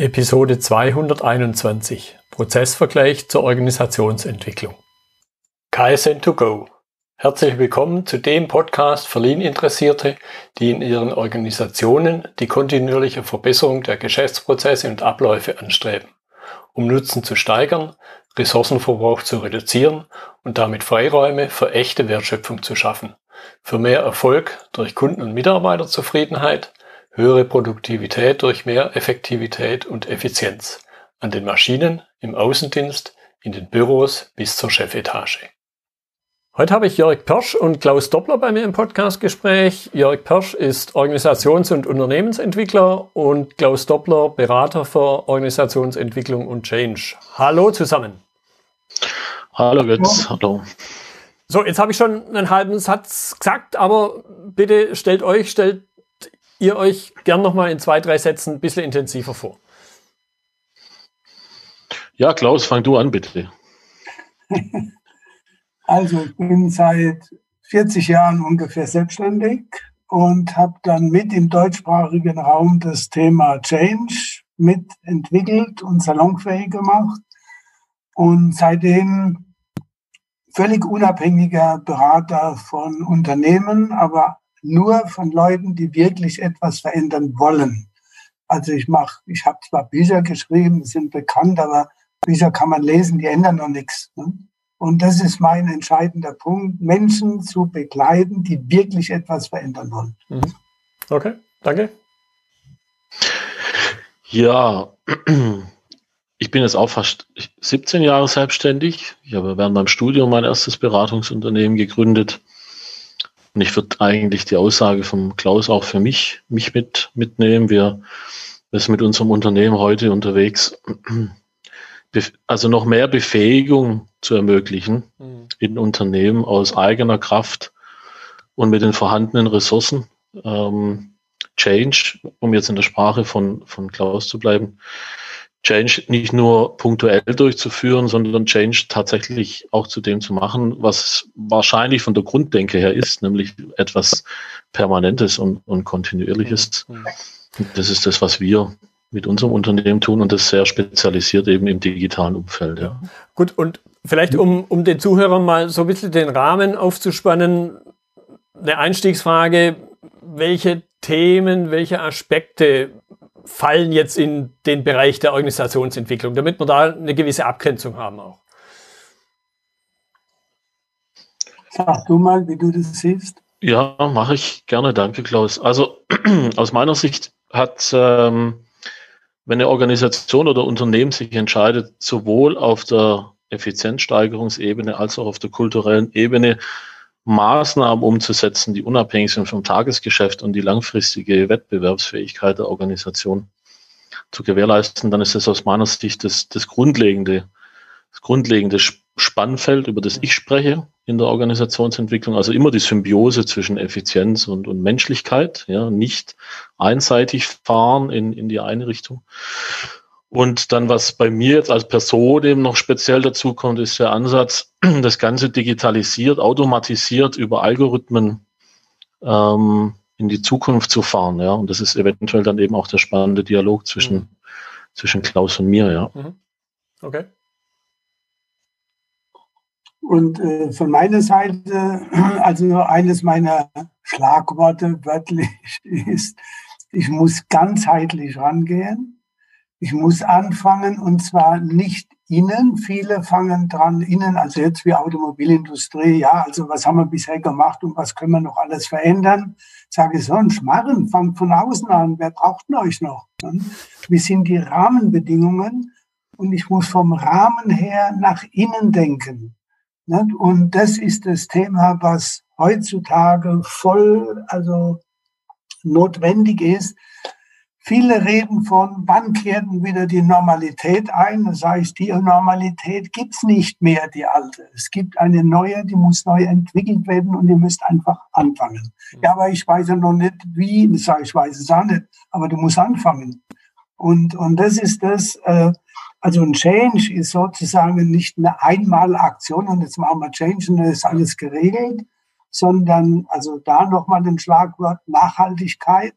Episode 221 Prozessvergleich zur Organisationsentwicklung. KSN2Go. Herzlich willkommen zu dem Podcast für Lean-Interessierte, die in ihren Organisationen die kontinuierliche Verbesserung der Geschäftsprozesse und Abläufe anstreben, um Nutzen zu steigern, Ressourcenverbrauch zu reduzieren und damit Freiräume für echte Wertschöpfung zu schaffen, für mehr Erfolg durch Kunden- und Mitarbeiterzufriedenheit, höhere Produktivität durch mehr Effektivität und Effizienz an den Maschinen, im Außendienst, in den Büros bis zur Chefetage. Heute habe ich Jörg Persch und Klaus Doppler bei mir im Podcastgespräch. Jörg Persch ist Organisations- und Unternehmensentwickler und Klaus Doppler Berater für Organisationsentwicklung und Change. Hallo zusammen. Hallo Götz, hallo. So, jetzt habe ich schon einen halben Satz gesagt, aber bitte stellt euch, stellt ihr euch gern nochmal in zwei, drei Sätzen ein bisschen intensiver vor. Ja, Klaus, fang du an, bitte. Also, ich bin seit 40 Jahren ungefähr selbstständig und habe dann mit im deutschsprachigen Raum das Thema Change mitentwickelt und salonfähig gemacht. Und seitdem völlig unabhängiger Berater von Unternehmen, aber nur von Leuten, die wirklich etwas verändern wollen. Also ich mache, ich habe zwar Bücher geschrieben, sind bekannt, aber Bücher kann man lesen, die ändern noch nichts. Ne? Und das ist mein entscheidender Punkt, Menschen zu begleiten, die wirklich etwas verändern wollen. Mhm. Okay, danke. Ja, ich bin jetzt auch fast 17 Jahre selbstständig. Ich habe während meinem Studium mein erstes Beratungsunternehmen gegründet. Und ich würde eigentlich die Aussage vom Klaus auch für mich, mich mit, mitnehmen. Wir, wir sind mit unserem Unternehmen heute unterwegs, also noch mehr Befähigung zu ermöglichen mhm. in Unternehmen aus eigener Kraft und mit den vorhandenen Ressourcen. Ähm, Change, um jetzt in der Sprache von, von Klaus zu bleiben, Change nicht nur punktuell durchzuführen, sondern Change tatsächlich auch zu dem zu machen, was wahrscheinlich von der Grunddenke her ist, nämlich etwas Permanentes und, und Kontinuierliches. Mhm. Das ist das, was wir mit unserem Unternehmen tun und das sehr spezialisiert eben im digitalen Umfeld. Ja. Gut, und vielleicht um, um den Zuhörern mal so ein bisschen den Rahmen aufzuspannen, eine Einstiegsfrage, welche Themen, welche Aspekte fallen jetzt in den Bereich der Organisationsentwicklung, damit wir da eine gewisse Abgrenzung haben auch. Sag du mal, wie du das siehst. Ja, mache ich gerne. Danke, Klaus. Also aus meiner Sicht hat, ähm, wenn eine Organisation oder Unternehmen sich entscheidet, sowohl auf der Effizienzsteigerungsebene als auch auf der kulturellen Ebene Maßnahmen umzusetzen, die unabhängig sind vom Tagesgeschäft und die langfristige Wettbewerbsfähigkeit der Organisation zu gewährleisten, dann ist das aus meiner Sicht das, das grundlegende, das grundlegende Spannfeld, über das ich spreche in der Organisationsentwicklung. Also immer die Symbiose zwischen Effizienz und, und Menschlichkeit, ja, nicht einseitig fahren in, in die eine Richtung. Und dann, was bei mir jetzt als Person eben noch speziell dazu kommt, ist der Ansatz, das Ganze digitalisiert, automatisiert über Algorithmen ähm, in die Zukunft zu fahren. Ja, und das ist eventuell dann eben auch der spannende Dialog zwischen, mhm. zwischen Klaus und mir. Ja. Mhm. Okay. Und äh, von meiner Seite, also eines meiner Schlagworte wörtlich ist, ich muss ganzheitlich rangehen ich muss anfangen und zwar nicht innen. Viele fangen dran innen, also jetzt wie Automobilindustrie. Ja, also was haben wir bisher gemacht und was können wir noch alles verändern? Sage ich so, ein Schmarren, fangt von außen an. Wer braucht denn euch noch? Wie sind die Rahmenbedingungen? Und ich muss vom Rahmen her nach innen denken. Und das ist das Thema, was heutzutage voll, also notwendig ist, Viele reden von, wann kehrt wieder die Normalität ein? Das heißt, die Normalität gibt's nicht mehr, die alte. Es gibt eine neue, die muss neu entwickelt werden und ihr müsst einfach anfangen. Mhm. Ja, aber ich weiß ja noch nicht, wie. Ich sage, ich weiß es auch nicht, aber du musst anfangen. Und, und das ist das, äh, also ein Change ist sozusagen nicht eine Einmalaktion und jetzt machen wir Change und dann ist alles geregelt, sondern also da nochmal den Schlagwort Nachhaltigkeit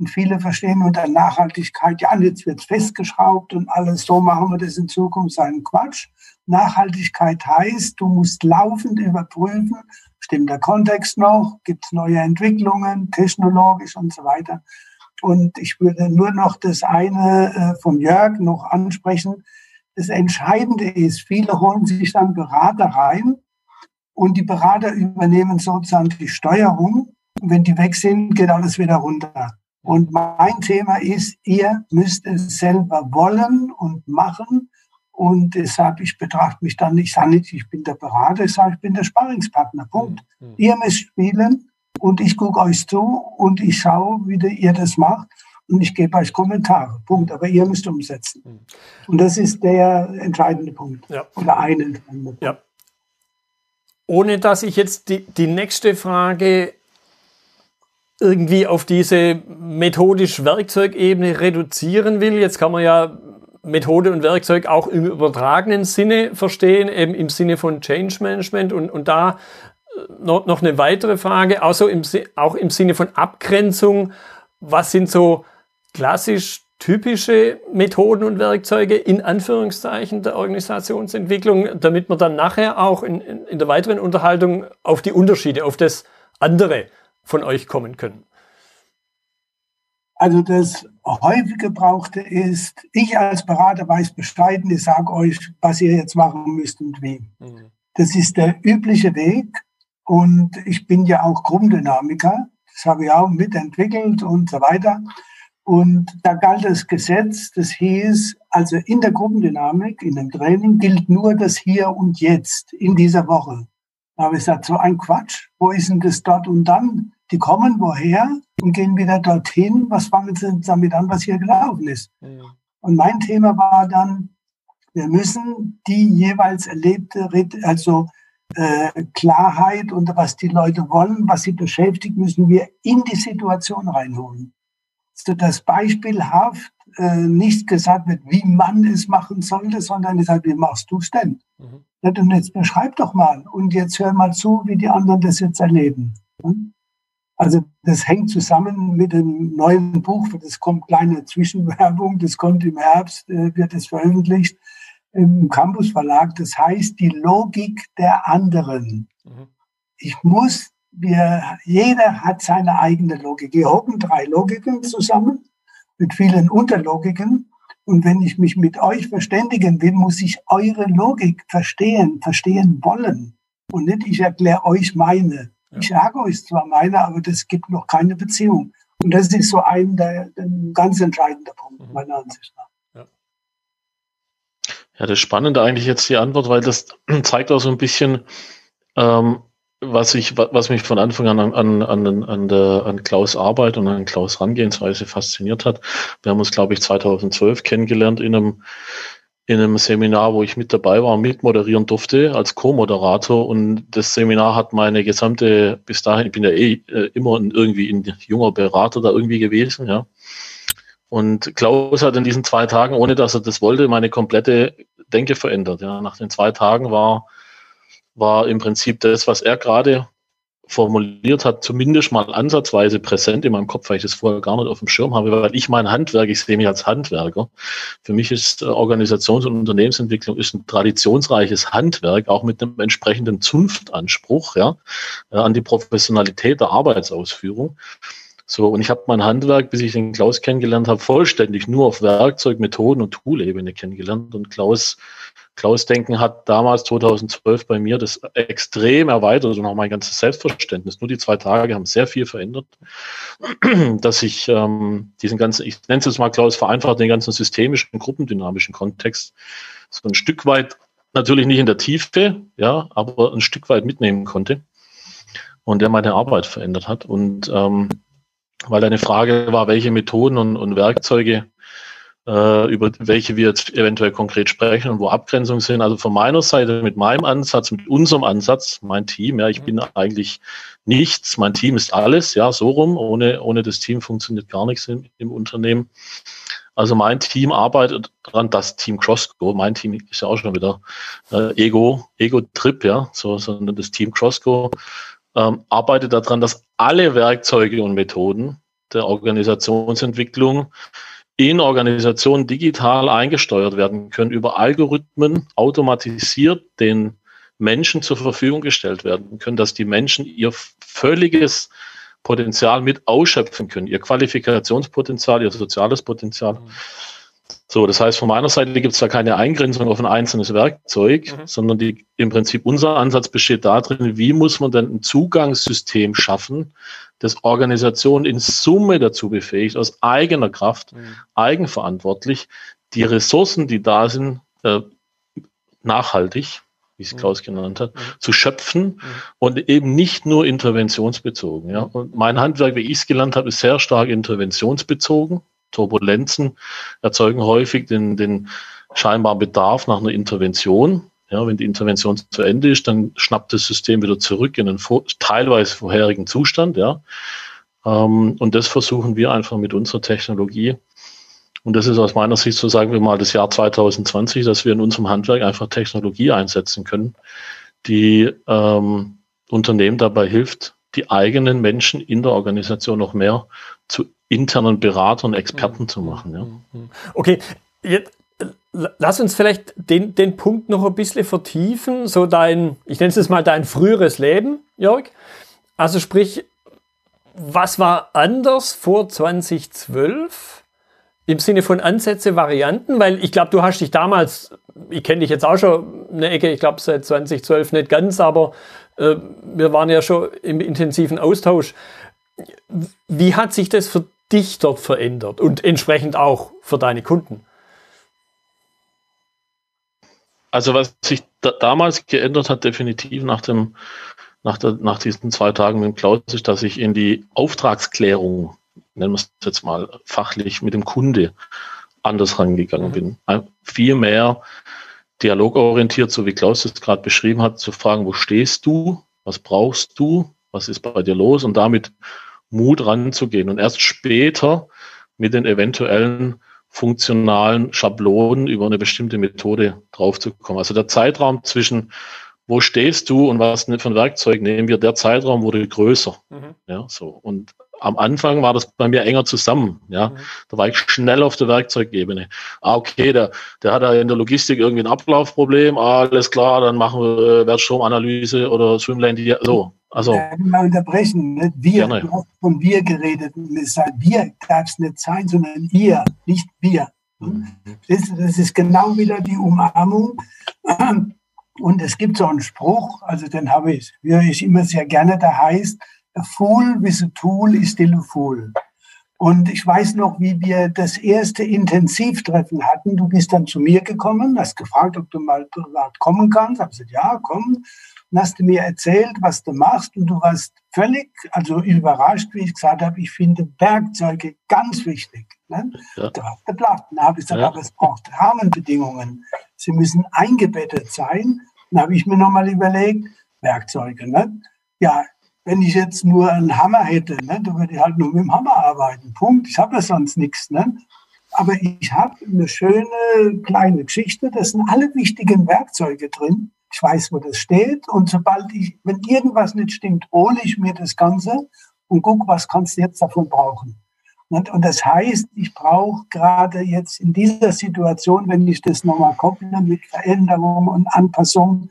Und viele verstehen unter Nachhaltigkeit, ja, jetzt wird festgeschraubt und alles, so machen wir das in Zukunft, sein Quatsch. Nachhaltigkeit heißt, du musst laufend überprüfen, stimmt der Kontext noch, gibt es neue Entwicklungen, technologisch und so weiter. Und ich würde nur noch das eine äh, vom Jörg noch ansprechen. Das Entscheidende ist, viele holen sich dann Berater rein und die Berater übernehmen sozusagen die Steuerung. Und wenn die weg sind, geht alles wieder runter. Und mein Thema ist, ihr müsst es selber wollen und machen. Und deshalb, ich betrachte mich dann, ich sage nicht, ich bin der Berater, ich sage, ich bin der Sparringspartner. Punkt. Mhm. Ihr müsst spielen und ich gucke euch zu und ich schaue, wie ihr das macht und ich gebe euch Kommentare. Punkt. Aber ihr müsst umsetzen. Mhm. Und das ist der entscheidende Punkt. Ja. Oder ein entscheidender Punkt. Ja. Ohne dass ich jetzt die, die nächste Frage irgendwie auf diese methodisch Werkzeugebene reduzieren will. Jetzt kann man ja Methode und Werkzeug auch im übertragenen Sinne verstehen, eben im Sinne von Change Management und, und da äh, noch, noch eine weitere Frage, also im, auch im Sinne von Abgrenzung. Was sind so klassisch typische Methoden und Werkzeuge in Anführungszeichen der Organisationsentwicklung, damit wir dann nachher auch in, in, in der weiteren Unterhaltung auf die Unterschiede, auf das andere von euch kommen können? Also das häufig gebrauchte ist, ich als Berater weiß Bescheid ich sage euch, was ihr jetzt machen müsst und wie. Mhm. Das ist der übliche Weg und ich bin ja auch Gruppendynamiker, das habe ich auch mitentwickelt und so weiter. Und da galt das Gesetz, das hieß, also in der Gruppendynamik, in dem Training gilt nur das Hier und Jetzt in dieser Woche. Da habe ich gesagt, so ein Quatsch, wo ist denn das dort und dann? Die kommen woher und gehen wieder dorthin. Was fangen sie damit an, was hier gelaufen ist? Mhm. Und mein Thema war dann, wir müssen die jeweils erlebte, also äh, Klarheit und was die Leute wollen, was sie beschäftigt, müssen wir in die Situation reinholen. So das beispielhaft äh, nicht gesagt wird, wie man es machen sollte, sondern gesagt, wie machst du es denn? Mhm. Und jetzt beschreib doch mal und jetzt hör mal zu, wie die anderen das jetzt erleben. Also das hängt zusammen mit dem neuen Buch, das kommt kleine Zwischenwerbung, das kommt im Herbst, äh, wird es veröffentlicht im Campus Verlag. Das heißt die Logik der anderen. Mhm. Ich muss, wir, jeder hat seine eigene Logik. Wir hocken drei Logiken zusammen mit vielen Unterlogiken und wenn ich mich mit euch verständigen will, muss ich eure Logik verstehen, verstehen wollen. Und nicht, ich erkläre euch meine. Ja. Ich sage euch zwar meine, aber das gibt noch keine Beziehung. Und das ist so ein der, der ganz entscheidender Punkt, mhm. meiner Ansicht nach. Ja. ja, das Spannende eigentlich jetzt die Antwort, weil das zeigt auch so ein bisschen, ähm, was ich, was mich von Anfang an an, an, an, der, an Klaus Arbeit und an Klaus Rangehensweise fasziniert hat. Wir haben uns, glaube ich, 2012 kennengelernt in einem, in einem Seminar, wo ich mit dabei war, mitmoderieren durfte als Co-Moderator. Und das Seminar hat meine gesamte, bis dahin, ich bin ja eh äh, immer irgendwie ein junger Berater da irgendwie gewesen, ja. Und Klaus hat in diesen zwei Tagen, ohne dass er das wollte, meine komplette Denke verändert. Ja. Nach den zwei Tagen war war im Prinzip das, was er gerade formuliert hat, zumindest mal ansatzweise präsent in meinem Kopf, weil ich das vorher gar nicht auf dem Schirm habe, weil ich mein Handwerk, ich sehe mich als Handwerker. Für mich ist äh, Organisations- und Unternehmensentwicklung ist ein traditionsreiches Handwerk, auch mit einem entsprechenden Zunftanspruch ja, äh, an die Professionalität der Arbeitsausführung. So, und ich habe mein Handwerk, bis ich den Klaus kennengelernt habe, vollständig nur auf Werkzeug, Methoden und Toolebene kennengelernt. Und Klaus Klaus Denken hat damals 2012 bei mir das extrem erweitert und auch mein ganzes Selbstverständnis. Nur die zwei Tage haben sehr viel verändert, dass ich ähm, diesen ganzen, ich nenne es jetzt mal Klaus vereinfacht, den ganzen systemischen, gruppendynamischen Kontext so ein Stück weit, natürlich nicht in der Tiefe, ja, aber ein Stück weit mitnehmen konnte und der meine Arbeit verändert hat. Und ähm, weil deine Frage war, welche Methoden und, und Werkzeuge über welche wir jetzt eventuell konkret sprechen und wo Abgrenzungen sind. Also von meiner Seite mit meinem Ansatz, mit unserem Ansatz, mein Team, ja, ich bin eigentlich nichts, mein Team ist alles, ja, so rum. Ohne, ohne das Team funktioniert gar nichts im, im Unternehmen. Also mein Team arbeitet daran, das Team Crossgo, mein Team ist ja auch schon wieder äh, Ego, Ego-Trip, ja, so, sondern das Team Crossgo ähm, arbeitet daran, dass alle Werkzeuge und Methoden der Organisationsentwicklung in Organisationen digital eingesteuert werden können, über Algorithmen automatisiert den Menschen zur Verfügung gestellt werden können, dass die Menschen ihr völliges Potenzial mit ausschöpfen können, ihr Qualifikationspotenzial, ihr soziales Potenzial. Mhm. So, das heißt, von meiner Seite gibt es da keine Eingrenzung auf ein einzelnes Werkzeug, mhm. sondern die, im Prinzip unser Ansatz besteht darin, wie muss man denn ein Zugangssystem schaffen, das Organisationen in Summe dazu befähigt, aus eigener Kraft, mhm. eigenverantwortlich, die Ressourcen, die da sind, äh, nachhaltig wie es mhm. Klaus genannt hat, mhm. zu schöpfen mhm. und eben nicht nur interventionsbezogen. Ja. Und mein Handwerk, wie ich es gelernt habe, ist sehr stark interventionsbezogen. Turbulenzen erzeugen häufig den, den scheinbaren Bedarf nach einer Intervention. Ja, wenn die Intervention zu Ende ist, dann schnappt das System wieder zurück in den vor, teilweise vorherigen Zustand. Ja. Ähm, und das versuchen wir einfach mit unserer Technologie und das ist aus meiner Sicht, so sagen wir mal, das Jahr 2020, dass wir in unserem Handwerk einfach Technologie einsetzen können, die ähm, Unternehmen dabei hilft, die eigenen Menschen in der Organisation noch mehr zu internen Beratern, Experten mhm. zu machen. Ja. Mhm. Okay, jetzt lass uns vielleicht den, den Punkt noch ein bisschen vertiefen, so dein, ich nenne es mal dein früheres Leben, Jörg. Also sprich, was war anders vor 2012? im Sinne von Ansätze, Varianten, weil ich glaube, du hast dich damals, ich kenne dich jetzt auch schon eine Ecke, ich glaube seit 2012 nicht ganz, aber äh, wir waren ja schon im intensiven Austausch. Wie hat sich das für dich dort verändert und entsprechend auch für deine Kunden? Also was sich da damals geändert hat, definitiv nach dem nach, der, nach diesen zwei Tagen mit dem Klaus, ist, dass ich in die Auftragsklärung nennen wir es jetzt mal fachlich, mit dem Kunde anders rangegangen mhm. bin. Viel mehr dialogorientiert, so wie Klaus es gerade beschrieben hat, zu fragen, wo stehst du, was brauchst du, was ist bei dir los und damit Mut ranzugehen und erst später mit den eventuellen funktionalen Schablonen über eine bestimmte Methode draufzukommen. Also der Zeitraum zwischen wo stehst du und was für ein Werkzeug nehmen wir, der Zeitraum wurde größer. Mhm. Ja, so. Und am Anfang war das bei mir enger zusammen. Ja, mhm. da war ich schnell auf der Werkzeugebene. Ah, okay, der, der hat ja in der Logistik irgendwie ein Ablaufproblem. Ah, alles klar, dann machen wir äh, Wertstromanalyse oder Swimlane. So, also. Ja, mal unterbrechen. Ne? Wir, gerne. du hast von wir geredet. Wir darf es nicht sein, sondern ihr, nicht wir. Mhm. Das, das ist genau wieder die Umarmung. Und es gibt so einen Spruch, also den habe ich, höre ich immer sehr gerne, der heißt, A fool with a tool is still a fool. Und ich weiß noch, wie wir das erste Intensivtreffen hatten. Du bist dann zu mir gekommen, hast gefragt, ob du mal privat kommen kannst. Ich habe gesagt, ja, komm. Dann hast du mir erzählt, was du machst. Und du warst völlig, also überrascht, wie ich gesagt habe, ich finde Werkzeuge ganz wichtig. Ne? Ja. Du geplacht. Dann habe ich gesagt, ja. aber es braucht Rahmenbedingungen. Sie müssen eingebettet sein. Dann habe ich mir nochmal überlegt, Werkzeuge. Ne? Ja, wenn ich jetzt nur einen Hammer hätte, ne, dann würde ich halt nur mit dem Hammer arbeiten. Punkt. Ich habe ja sonst nichts. Ne? Aber ich habe eine schöne kleine Geschichte. Da sind alle wichtigen Werkzeuge drin. Ich weiß, wo das steht. Und sobald ich, wenn irgendwas nicht stimmt, hole ich mir das Ganze und gucke, was kannst du jetzt davon brauchen. Und, und das heißt, ich brauche gerade jetzt in dieser Situation, wenn ich das nochmal kopple mit Veränderungen und Anpassungen,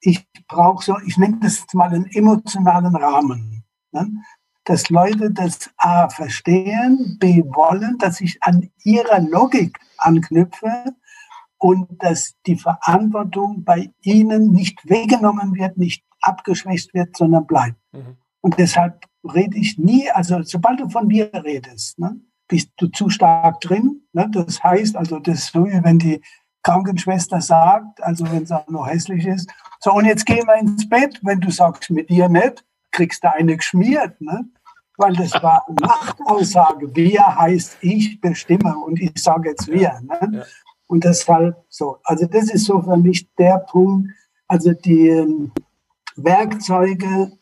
ich brauche so, ich nenne das jetzt mal einen emotionalen Rahmen. Ne? Dass Leute das A verstehen, B wollen, dass ich an ihrer Logik anknüpfe und dass die Verantwortung bei ihnen nicht weggenommen wird, nicht abgeschwächt wird, sondern bleibt. Mhm. Und deshalb rede ich nie, also sobald du von mir redest, ne, bist du zu stark drin. Ne? Das heißt, also das ist so, wenn die Krankenschwester sagt, also wenn es auch noch hässlich ist, so und jetzt gehen wir ins Bett, wenn du sagst mit dir nicht, kriegst du eine geschmiert, ne? Weil das war Machtaussage. Wir heißt ich bestimme und ich sage jetzt wir. Ne? Ja. Und deshalb so. Also das ist so für mich der Punkt. Also die ähm, Werkzeuge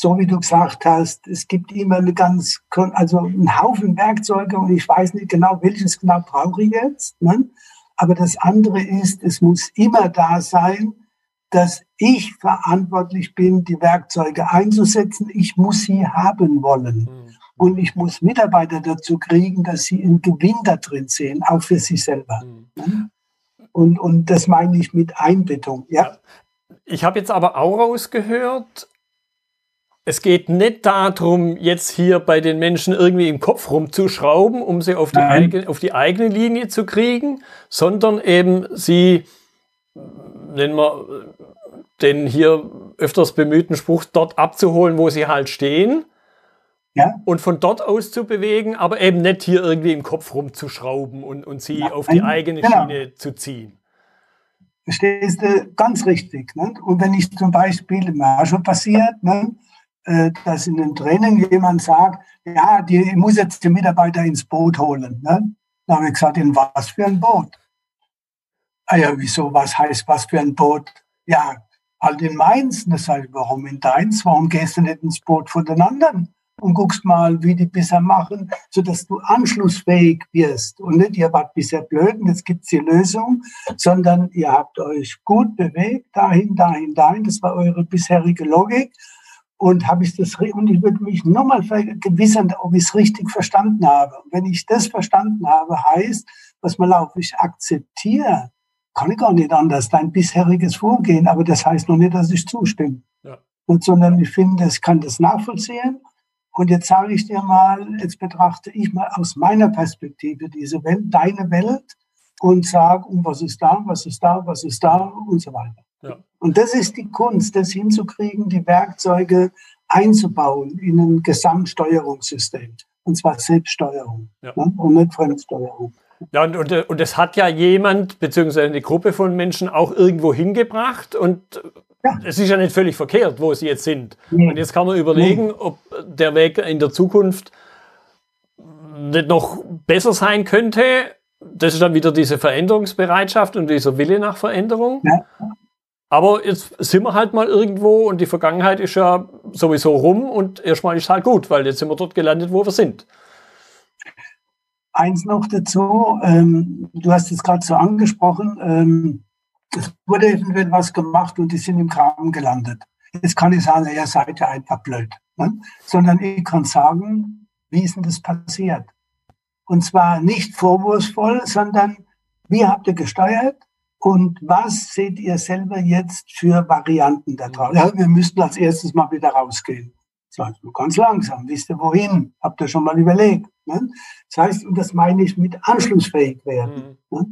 so wie du gesagt hast, es gibt immer eine ganz, also einen Haufen Werkzeuge und ich weiß nicht genau, welches genau brauche ich jetzt. Ne? Aber das andere ist, es muss immer da sein, dass ich verantwortlich bin, die Werkzeuge einzusetzen. Ich muss sie haben wollen. Mhm. Und ich muss Mitarbeiter dazu kriegen, dass sie einen Gewinn da drin sehen, auch für sich selber. Mhm. Und, und das meine ich mit Einbettung. Ja. Ich habe jetzt aber auch rausgehört, es geht nicht darum, jetzt hier bei den Menschen irgendwie im Kopf rumzuschrauben, um sie auf die, eigene, auf die eigene Linie zu kriegen, sondern eben sie, nennen wir den hier öfters bemühten Spruch, dort abzuholen, wo sie halt stehen. Ja. Und von dort aus zu bewegen, aber eben nicht hier irgendwie im Kopf rumzuschrauben und, und sie ja, auf die eigene genau. Schiene zu ziehen. Verstehst du? Ganz richtig. Ne? Und wenn ich zum Beispiel, mir schon passiert, ne? Äh, dass in einem Training jemand sagt, ja, die, ich muss jetzt die Mitarbeiter ins Boot holen. Ne? Da habe ich gesagt, in was für ein Boot? Ah ja, wieso, was heißt was für ein Boot? Ja, halt in meins. Und da sage ich, warum in deins? Warum gehst du nicht ins Boot von den anderen? Und guckst mal, wie die bisher machen, sodass du anschlussfähig wirst. Und nicht, ihr wart bisher blöd und jetzt gibt's die Lösung, sondern ihr habt euch gut bewegt, dahin, dahin, dahin. Das war eure bisherige Logik und habe ich das und ich würde mich nochmal vergewissern, ob ich es richtig verstanden habe. Und wenn ich das verstanden habe, heißt, was man laufe, ich akzeptiere, kann ich gar nicht anders, dein bisheriges Vorgehen, aber das heißt noch nicht, dass ich zustimme. Ja. Und sondern ich finde, ich kann das nachvollziehen. Und jetzt sage ich dir mal, jetzt betrachte ich mal aus meiner Perspektive diese Welt, deine Welt und sage, um was ist da, was ist da, was ist da und so weiter. Ja. Und das ist die Kunst, das hinzukriegen, die Werkzeuge einzubauen in ein Gesamtsteuerungssystem. Und zwar Selbststeuerung ja. ne? und nicht Fremdsteuerung. Ja, und, und, und das hat ja jemand, beziehungsweise eine Gruppe von Menschen auch irgendwo hingebracht und ja. es ist ja nicht völlig verkehrt, wo sie jetzt sind. Nee. Und jetzt kann man überlegen, nee. ob der Weg in der Zukunft nicht noch besser sein könnte. Das ist dann wieder diese Veränderungsbereitschaft und dieser Wille nach Veränderung. Ja. Aber jetzt sind wir halt mal irgendwo und die Vergangenheit ist ja sowieso rum und erstmal ist halt gut, weil jetzt sind wir dort gelandet, wo wir sind. Eins noch dazu, ähm, du hast es gerade so angesprochen, ähm, es wurde irgendwas gemacht und die sind im Graben gelandet. Jetzt kann ich sagen, ihr seid ja einfach blöd. Ne? Sondern ich kann sagen, wie ist denn das passiert? Und zwar nicht vorwurfsvoll, sondern wie habt ihr gesteuert? Und was seht ihr selber jetzt für Varianten da drauf? Ja, wir müssten als erstes mal wieder rausgehen. Das heißt, ganz langsam. Wisst ihr wohin? Habt ihr schon mal überlegt? Ne? Das heißt, und das meine ich mit anschlussfähig werden. Mhm. Ne?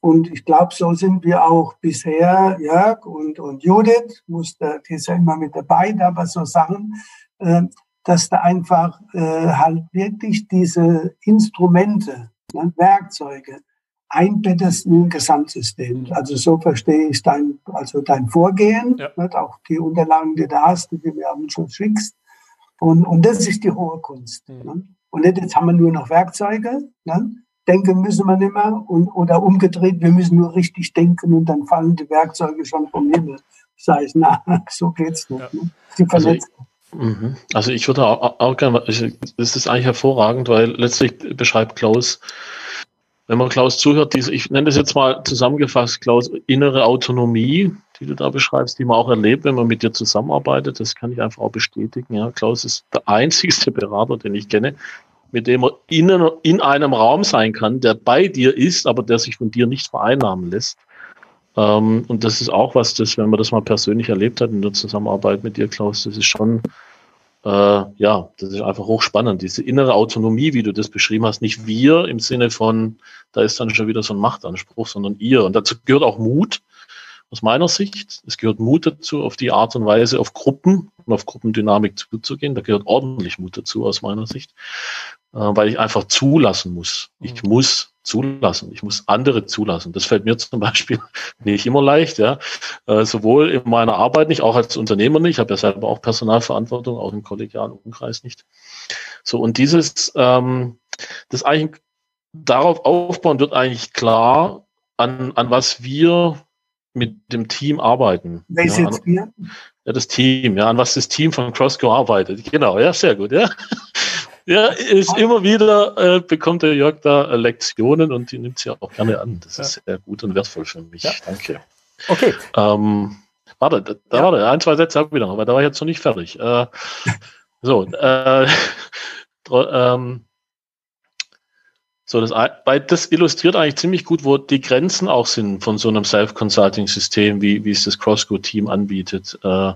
Und ich glaube, so sind wir auch bisher, Jörg und, und Judith, musste, die ist ja immer mit dabei, aber so Sachen, äh, dass da einfach äh, halt wirklich diese Instrumente, ne, Werkzeuge, einbettest in ein Gesamtsystem. Also so verstehe ich dein, also dein Vorgehen, ja. nicht? auch die Unterlagen, die du hast, die du mir am Schluss schickst. Und, und das ist die hohe Kunst. Mhm. Ne? Und nicht, jetzt haben wir nur noch Werkzeuge. Ne? Denken müssen wir nicht mehr. Und, oder umgedreht, wir müssen nur richtig denken und dann fallen die Werkzeuge schon vom Himmel. Das heißt, na, so geht's nicht. Ja. Ne? Sie verletzen. Also, mhm. also ich würde auch, auch gerne, das ist eigentlich hervorragend, weil letztlich beschreibt Klaus wenn man Klaus zuhört, diese, ich nenne das jetzt mal zusammengefasst, Klaus, innere Autonomie, die du da beschreibst, die man auch erlebt, wenn man mit dir zusammenarbeitet, das kann ich einfach auch bestätigen. Ja, Klaus ist der einzigste Berater, den ich kenne, mit dem man in, in einem Raum sein kann, der bei dir ist, aber der sich von dir nicht vereinnahmen lässt. Ähm, und das ist auch was, das, wenn man das mal persönlich erlebt hat in der Zusammenarbeit mit dir, Klaus, das ist schon äh, ja, das ist einfach hochspannend. Diese innere Autonomie, wie du das beschrieben hast, nicht wir im Sinne von, da ist dann schon wieder so ein Machtanspruch, sondern ihr. Und dazu gehört auch Mut aus meiner Sicht. Es gehört Mut dazu, auf die Art und Weise auf Gruppen und auf Gruppendynamik zuzugehen. Da gehört ordentlich Mut dazu aus meiner Sicht, äh, weil ich einfach zulassen muss. Ich mhm. muss zulassen. Ich muss andere zulassen. Das fällt mir zum Beispiel nicht immer leicht, ja. Äh, sowohl in meiner Arbeit nicht, auch als Unternehmer nicht. Ich habe ja selber auch Personalverantwortung, auch im kollegialen Umkreis nicht. So, und dieses, ähm, das eigentlich darauf aufbauen wird eigentlich klar, an, an was wir mit dem Team arbeiten. Welches ja, an, ja, das Team, ja, an was das Team von Crossco arbeitet. Genau, ja, sehr gut, ja. Ja, ist immer wieder äh, bekommt der Jörg da äh, Lektionen und die nimmt sie auch gerne an. Das ja. ist sehr gut und wertvoll für mich. Ja. Danke. Okay. Ähm, warte, da, da ja. warte, ein, zwei Sätze habe ich noch, aber da war ich jetzt noch nicht fertig. Äh, so, äh, ähm, so, das, das illustriert eigentlich ziemlich gut, wo die Grenzen auch sind von so einem Self-Consulting-System, wie, wie es das Crossco-Team anbietet äh,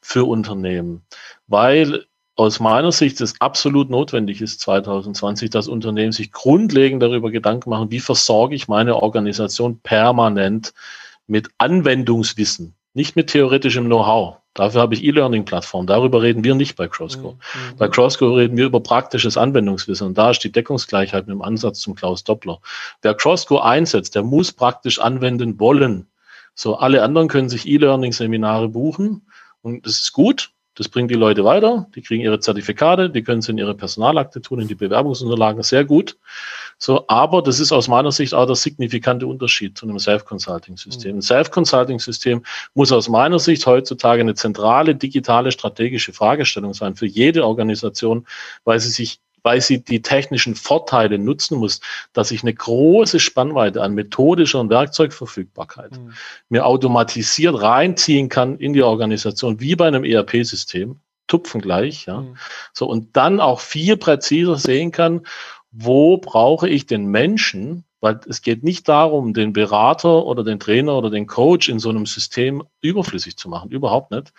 für Unternehmen. Weil aus meiner Sicht es absolut notwendig ist, 2020, dass Unternehmen sich grundlegend darüber Gedanken machen, wie versorge ich meine Organisation permanent mit Anwendungswissen, nicht mit theoretischem Know-how. Dafür habe ich E-Learning-Plattform. Darüber reden wir nicht bei Crossco. Mhm. Bei Crossco reden wir über praktisches Anwendungswissen. Und da ist die Deckungsgleichheit mit dem Ansatz zum Klaus Doppler. Wer Crossco einsetzt, der muss praktisch anwenden wollen. So, alle anderen können sich E-Learning-Seminare buchen. Und das ist gut. Das bringt die Leute weiter, die kriegen ihre Zertifikate, die können sie in ihre Personalakte tun, in die Bewerbungsunterlagen, sehr gut. So, aber das ist aus meiner Sicht auch der signifikante Unterschied zu einem Self-Consulting-System. Ein Self-Consulting-System muss aus meiner Sicht heutzutage eine zentrale digitale strategische Fragestellung sein für jede Organisation, weil sie sich weil sie die technischen Vorteile nutzen muss, dass ich eine große Spannweite an methodischer und Werkzeugverfügbarkeit mhm. mir automatisiert reinziehen kann in die Organisation, wie bei einem ERP-System, tupfen gleich, ja. Mhm. So, und dann auch viel präziser sehen kann, wo brauche ich den Menschen, weil es geht nicht darum, den Berater oder den Trainer oder den Coach in so einem System überflüssig zu machen. Überhaupt nicht.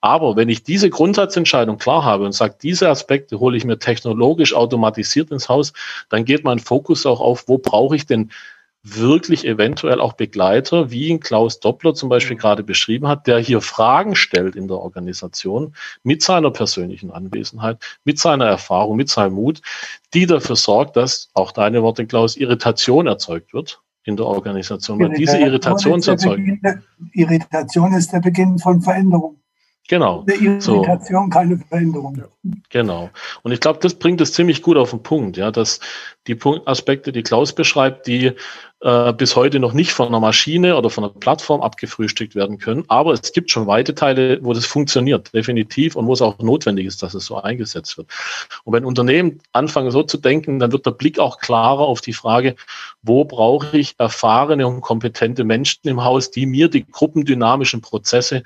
Aber wenn ich diese Grundsatzentscheidung klar habe und sage, diese Aspekte hole ich mir technologisch automatisiert ins Haus, dann geht mein Fokus auch auf, wo brauche ich denn wirklich eventuell auch Begleiter, wie ihn Klaus Doppler zum Beispiel mhm. gerade beschrieben hat, der hier Fragen stellt in der Organisation mit seiner persönlichen Anwesenheit, mit seiner Erfahrung, mit seinem Mut, die dafür sorgt, dass auch deine Worte, Klaus, Irritation erzeugt wird in der Organisation, weil diese Irritation erzeugt. Irritation ist der Beginn von Veränderung. Genau. Eine Irritation, so. keine Veränderung. Ja. Genau. Und ich glaube, das bringt es ziemlich gut auf den Punkt, ja, dass die Aspekte, die Klaus beschreibt, die äh, bis heute noch nicht von einer Maschine oder von einer Plattform abgefrühstückt werden können. Aber es gibt schon weite Teile, wo das funktioniert, definitiv, und wo es auch notwendig ist, dass es so eingesetzt wird. Und wenn Unternehmen anfangen so zu denken, dann wird der Blick auch klarer auf die Frage, wo brauche ich erfahrene und kompetente Menschen im Haus, die mir die gruppendynamischen Prozesse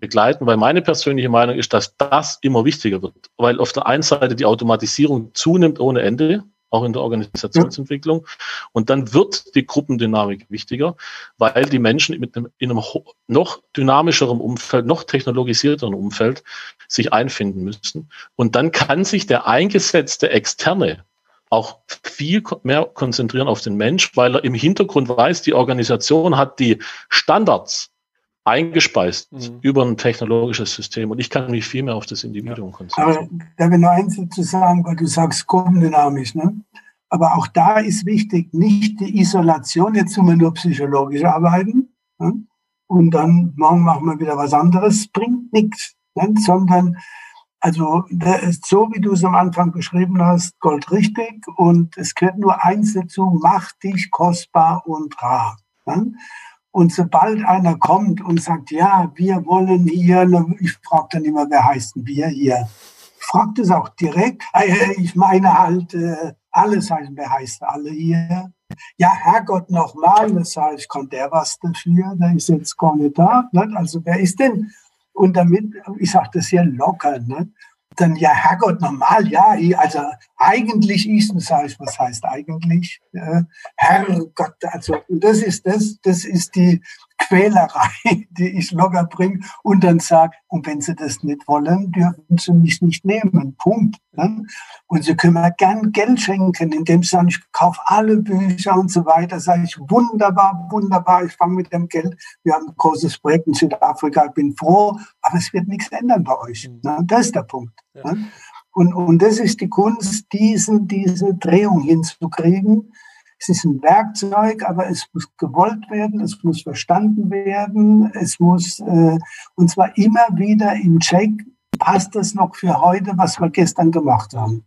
begleiten, weil meine persönliche Meinung ist, dass das immer wichtiger wird, weil auf der einen Seite die Automatisierung zunimmt ohne Ende, auch in der Organisationsentwicklung. Und dann wird die Gruppendynamik wichtiger, weil die Menschen mit einem, in einem noch dynamischeren Umfeld, noch technologisierteren Umfeld sich einfinden müssen. Und dann kann sich der eingesetzte Externe auch viel mehr konzentrieren auf den Mensch, weil er im Hintergrund weiß, die Organisation hat die Standards, eingespeist mhm. über ein technologisches System und ich kann mich viel mehr auf das Individuum konzentrieren. Aber da will nur eins dazu sagen, weil du sagst gruppendynamisch, ne? Aber auch da ist wichtig, nicht die Isolation, jetzt tun wir nur psychologisch arbeiten ne? und dann morgen machen wir wieder was anderes, bringt nichts, ne? sondern also der ist so, wie du es am Anfang beschrieben hast, goldrichtig und es gehört nur eins dazu, mach dich kostbar und rar. Ne? Und sobald einer kommt und sagt, ja, wir wollen hier, ich frage dann immer, wer heißt denn wir hier? Ich frage das auch direkt. Äh, ich meine halt, äh, alles heißen, wer heißt alle hier? Ja, Herrgott nochmal, das heißt, kann der was dafür? Der ist jetzt gar nicht da. Also wer ist denn? Und damit, ich sage das sehr locker, ne? Dann ja, Herrgott, normal, ja, also eigentlich ist, ich, was heißt eigentlich? Äh, Herrgott, also das ist das, das ist die Quälerei, die ich locker bringe und dann sage, und wenn Sie das nicht wollen, dürfen Sie mich nicht nehmen. Punkt. Ne? Und Sie können mir gern Geld schenken, indem Sie sagen, ich kaufe alle Bücher und so weiter. Sage ich, wunderbar, wunderbar, ich fange mit dem Geld. Wir haben ein großes Projekt in Südafrika, ich bin froh, aber es wird nichts ändern bei euch. Ne? Das ist der Punkt. Ja. Ne? Und, und das ist die Kunst, diesen, diese Drehung hinzukriegen es ist ein Werkzeug, aber es muss gewollt werden, es muss verstanden werden, es muss, äh, und zwar immer wieder im Check, passt das noch für heute, was wir gestern gemacht haben.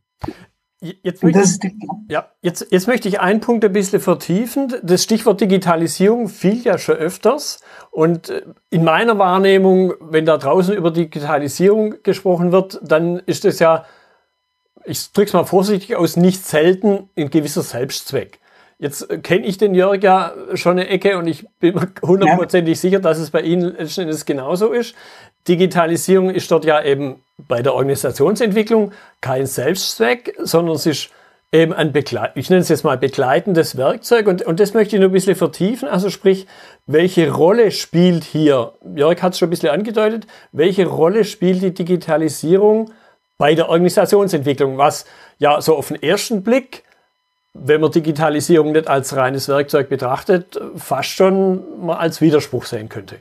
Jetzt möchte, ich, ja, jetzt, jetzt möchte ich einen Punkt ein bisschen vertiefen. Das Stichwort Digitalisierung fiel ja schon öfters. Und äh, in meiner Wahrnehmung, wenn da draußen über Digitalisierung gesprochen wird, dann ist es ja, ich drücke es mal vorsichtig aus, nicht selten ein gewisser Selbstzweck. Jetzt kenne ich den Jörg ja schon eine Ecke und ich bin mir hundertprozentig ja. sicher, dass es bei Ihnen letztendlich genauso ist. Digitalisierung ist dort ja eben bei der Organisationsentwicklung kein Selbstzweck, sondern es ist eben ein Begleit ich nenne es jetzt mal begleitendes Werkzeug und, und das möchte ich nur ein bisschen vertiefen. Also sprich, welche Rolle spielt hier, Jörg hat es schon ein bisschen angedeutet, welche Rolle spielt die Digitalisierung bei der Organisationsentwicklung, was ja so auf den ersten Blick, wenn man Digitalisierung nicht als reines Werkzeug betrachtet, fast schon mal als Widerspruch sehen könnte.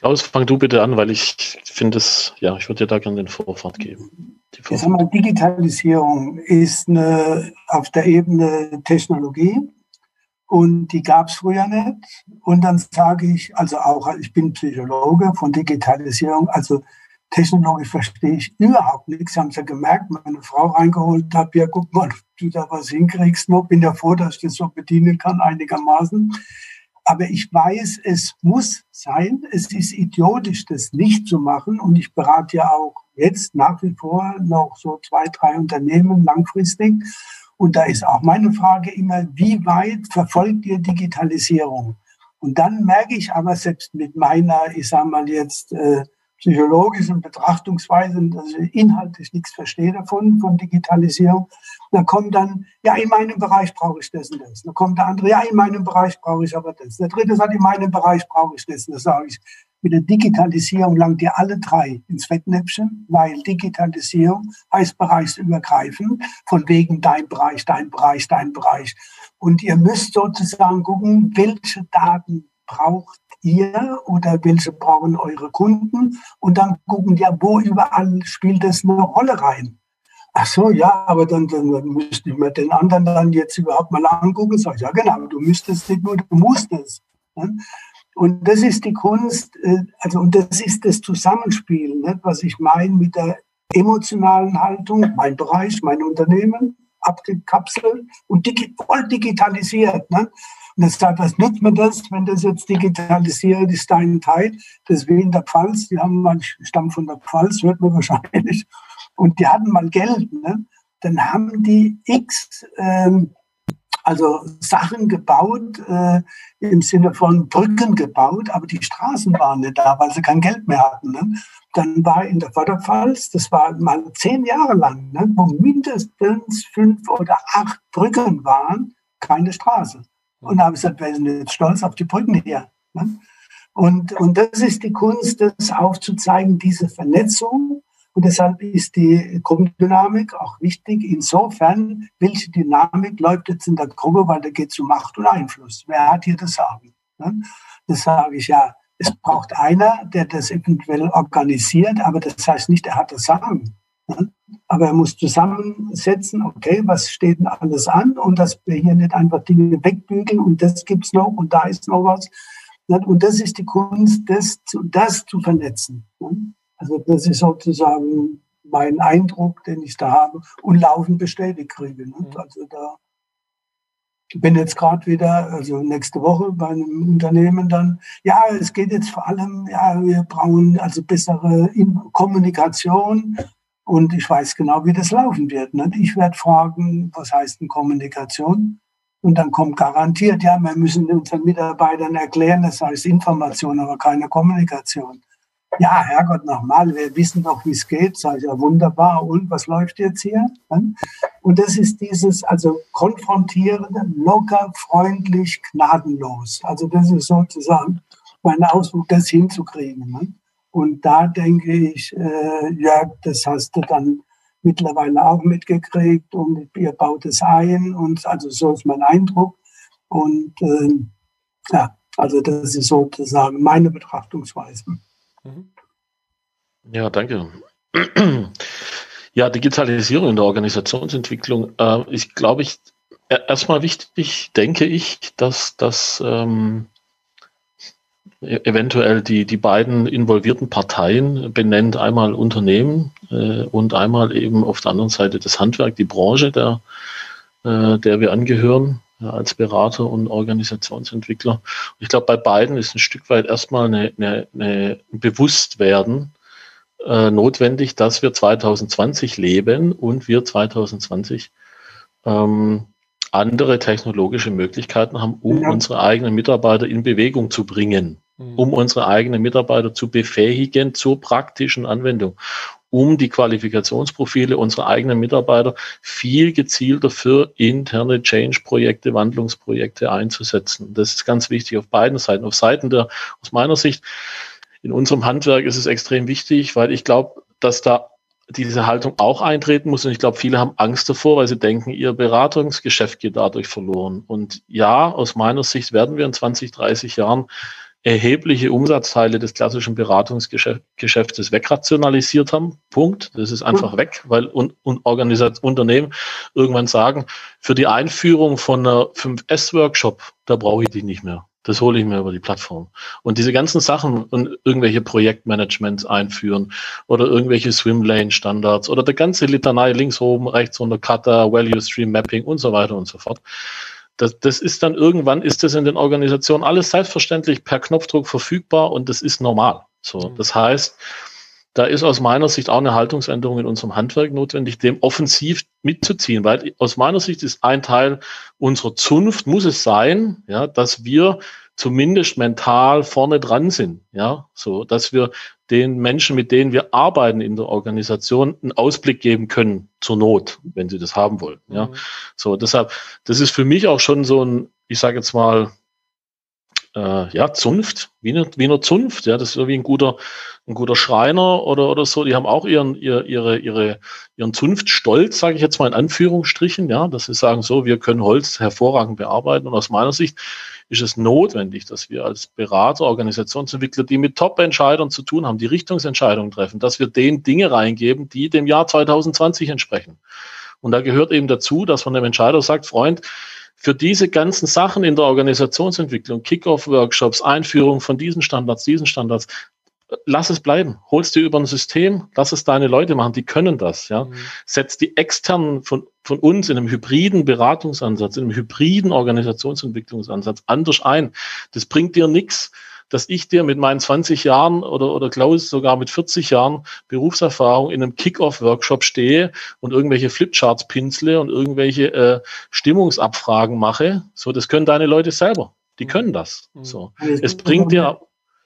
Klaus, fang du bitte an, weil ich finde es, ja, ich würde dir da gerne den Vorfahrt geben. Die Ich sag mal, Digitalisierung ist eine, auf der Ebene Technologie und die gab es früher nicht. Und dann sage ich, also auch, ich bin Psychologe von Digitalisierung, also technologisch verstehe ich überhaupt nichts. Sie haben es ja gemerkt, meine Frau reingeholt habe, ja, guck mal, du da was hinkriegst noch, bin ja froh, dass ich das so bedienen kann, einigermaßen. Aber ich weiß, es muss sein. Es ist idiotisch, das nicht zu machen. Und ich berate ja auch jetzt nach wie vor noch so zwei, drei Unternehmen langfristig. Und da ist auch meine Frage immer, wie weit verfolgt ihr Digitalisierung? Und dann merke ich aber selbst mit meiner, ich sage mal jetzt, äh, psychologischen Betrachtungsweisen, ich inhaltlich nichts verstehe davon, von Digitalisierung. Dann kommt dann, ja, in meinem Bereich brauche ich das und das. Dann kommt der andere, ja, in meinem Bereich brauche ich aber das. Der dritte sagt, in meinem Bereich brauche ich das. Das sage ich, mit der Digitalisierung langt ihr alle drei ins Fettnäpfchen, weil Digitalisierung heißt bereichsübergreifend, von wegen dein Bereich, dein Bereich, dein Bereich. Und ihr müsst sozusagen gucken, welche Daten braucht ihr oder welche brauchen eure Kunden und dann gucken, ja, wo überall spielt das eine Rolle rein. Ach so, ja, aber dann, dann müsste ich mir den anderen dann jetzt überhaupt mal angucken. Sag ich, ja, genau, du müsstest nicht nur, du musst es. Und das ist die Kunst, äh, also, und das ist das Zusammenspiel, ne, was ich meine mit der emotionalen Haltung, mein Bereich, mein Unternehmen, abgekapselt und voll digitalisiert. Ne? Und jetzt sagt, was nutzt mir das, wenn das jetzt digitalisiert ist, dein Teil? Das wie in der Pfalz, die haben mal, stammen von der Pfalz, hört man wahrscheinlich. Und die hatten mal Geld. Ne? Dann haben die X, ähm, also Sachen gebaut, äh, im Sinne von Brücken gebaut, aber die Straßen waren nicht da, weil sie kein Geld mehr hatten. Ne? Dann war in der Vorderpfalz, das war mal zehn Jahre lang, ne, wo mindestens fünf oder acht Brücken waren, keine Straße. Und da habe ich gesagt, wir sind jetzt stolz auf die Brücken hier. Ne? Und, und das ist die Kunst, das aufzuzeigen, diese Vernetzung. Und deshalb ist die Gruppendynamik auch wichtig. Insofern, welche Dynamik läuft jetzt in der Gruppe, weil da geht es um Macht und Einfluss. Wer hat hier das Sagen? Ne? Das sage ich ja. Es braucht einer, der das eventuell organisiert, aber das heißt nicht, er hat das Sagen. Aber er muss zusammensetzen, okay, was steht denn alles an? Und dass wir hier nicht einfach Dinge wegbügeln und das gibt es noch und da ist noch was. Und das ist die Kunst, das zu, das zu vernetzen. Also das ist sozusagen mein Eindruck, den ich da habe und laufend bestätigt kriege. Also da ich bin jetzt gerade wieder, also nächste Woche bei einem Unternehmen dann, ja, es geht jetzt vor allem, ja, wir brauchen also bessere Kommunikation und ich weiß genau, wie das laufen wird. Ne? Ich werde fragen, was heißt denn Kommunikation? Und dann kommt garantiert, ja, wir müssen unseren Mitarbeitern erklären, das heißt Information, aber keine Kommunikation. Ja, Herrgott, nochmal, wir wissen doch, wie es geht. Sag ich, ja, wunderbar. Und was läuft jetzt hier? Ne? Und das ist dieses, also konfrontierende, locker, freundlich, gnadenlos. Also das ist sozusagen mein Ausdruck, das hinzukriegen. Und da denke ich, äh, ja, das hast du dann mittlerweile auch mitgekriegt und ihr baut es ein und also so ist mein Eindruck. Und äh, ja, also das ist sozusagen meine Betrachtungsweise. Mhm. Ja, danke. Ja, Digitalisierung in der Organisationsentwicklung. Äh, ich glaube, ich erstmal wichtig, denke ich, dass das ähm, eventuell die, die beiden involvierten Parteien benennt, einmal Unternehmen äh, und einmal eben auf der anderen Seite das Handwerk, die Branche, der, äh, der wir angehören ja, als Berater und Organisationsentwickler. ich glaube, bei beiden ist ein Stück weit erstmal eine, eine, eine Bewusstwerden äh, notwendig, dass wir 2020 leben und wir 2020 ähm, andere technologische Möglichkeiten haben, um ja. unsere eigenen Mitarbeiter in Bewegung zu bringen. Um unsere eigenen Mitarbeiter zu befähigen zur praktischen Anwendung, um die Qualifikationsprofile unserer eigenen Mitarbeiter viel gezielter für interne Change-Projekte, Wandlungsprojekte einzusetzen. Das ist ganz wichtig auf beiden Seiten. Auf Seiten der, aus meiner Sicht, in unserem Handwerk ist es extrem wichtig, weil ich glaube, dass da diese Haltung auch eintreten muss. Und ich glaube, viele haben Angst davor, weil sie denken, ihr Beratungsgeschäft geht dadurch verloren. Und ja, aus meiner Sicht werden wir in 20, 30 Jahren erhebliche Umsatzteile des klassischen Beratungsgeschäftes wegrationalisiert haben. Punkt. Das ist einfach weg, weil und, und Unternehmen irgendwann sagen, für die Einführung von einer 5S-Workshop, da brauche ich die nicht mehr. Das hole ich mir über die Plattform. Und diese ganzen Sachen und irgendwelche Projektmanagements einführen oder irgendwelche Swimlane-Standards oder der ganze Litanei links oben, rechts runter, Cutter, Value Stream Mapping und so weiter und so fort. Das, das ist dann irgendwann ist das in den Organisationen alles selbstverständlich per Knopfdruck verfügbar und das ist normal. So, mhm. das heißt, da ist aus meiner Sicht auch eine Haltungsänderung in unserem Handwerk notwendig, dem offensiv mitzuziehen, weil aus meiner Sicht ist ein Teil unserer Zunft, muss es sein, ja, dass wir zumindest mental vorne dran sind, ja, so, dass wir den Menschen, mit denen wir arbeiten in der Organisation, einen Ausblick geben können zur Not, wenn sie das haben wollen, ja. Mhm. So, deshalb, das ist für mich auch schon so ein, ich sage jetzt mal, äh, ja, Zunft, wie eine, wie eine Zunft, ja, das ist so wie ein guter, ein guter Schreiner oder, oder so, die haben auch ihren, ihr, ihre, ihre, ihren Zunftstolz, sage ich jetzt mal in Anführungsstrichen, ja, dass sie sagen, so, wir können Holz hervorragend bearbeiten und aus meiner Sicht ist es notwendig, dass wir als Berater, Organisationsentwickler, die mit Top-Entscheidern zu tun haben, die Richtungsentscheidungen treffen, dass wir denen Dinge reingeben, die dem Jahr 2020 entsprechen. Und da gehört eben dazu, dass man dem Entscheider sagt, Freund, für diese ganzen Sachen in der Organisationsentwicklung, Kick-off-Workshops, Einführung von diesen Standards, diesen Standards, lass es bleiben. Holst du über ein System, lass es deine Leute machen, die können das. Ja. Mhm. Setz die externen von, von uns in einem hybriden Beratungsansatz, in einem hybriden Organisationsentwicklungsansatz anders ein. Das bringt dir nichts dass ich dir mit meinen 20 Jahren oder, oder Klaus sogar mit 40 Jahren Berufserfahrung in einem Kick-Off-Workshop stehe und irgendwelche Flipcharts pinsle und irgendwelche äh, Stimmungsabfragen mache. So, das können deine Leute selber. Die mhm. können das. Mhm. So. Es bringt dir.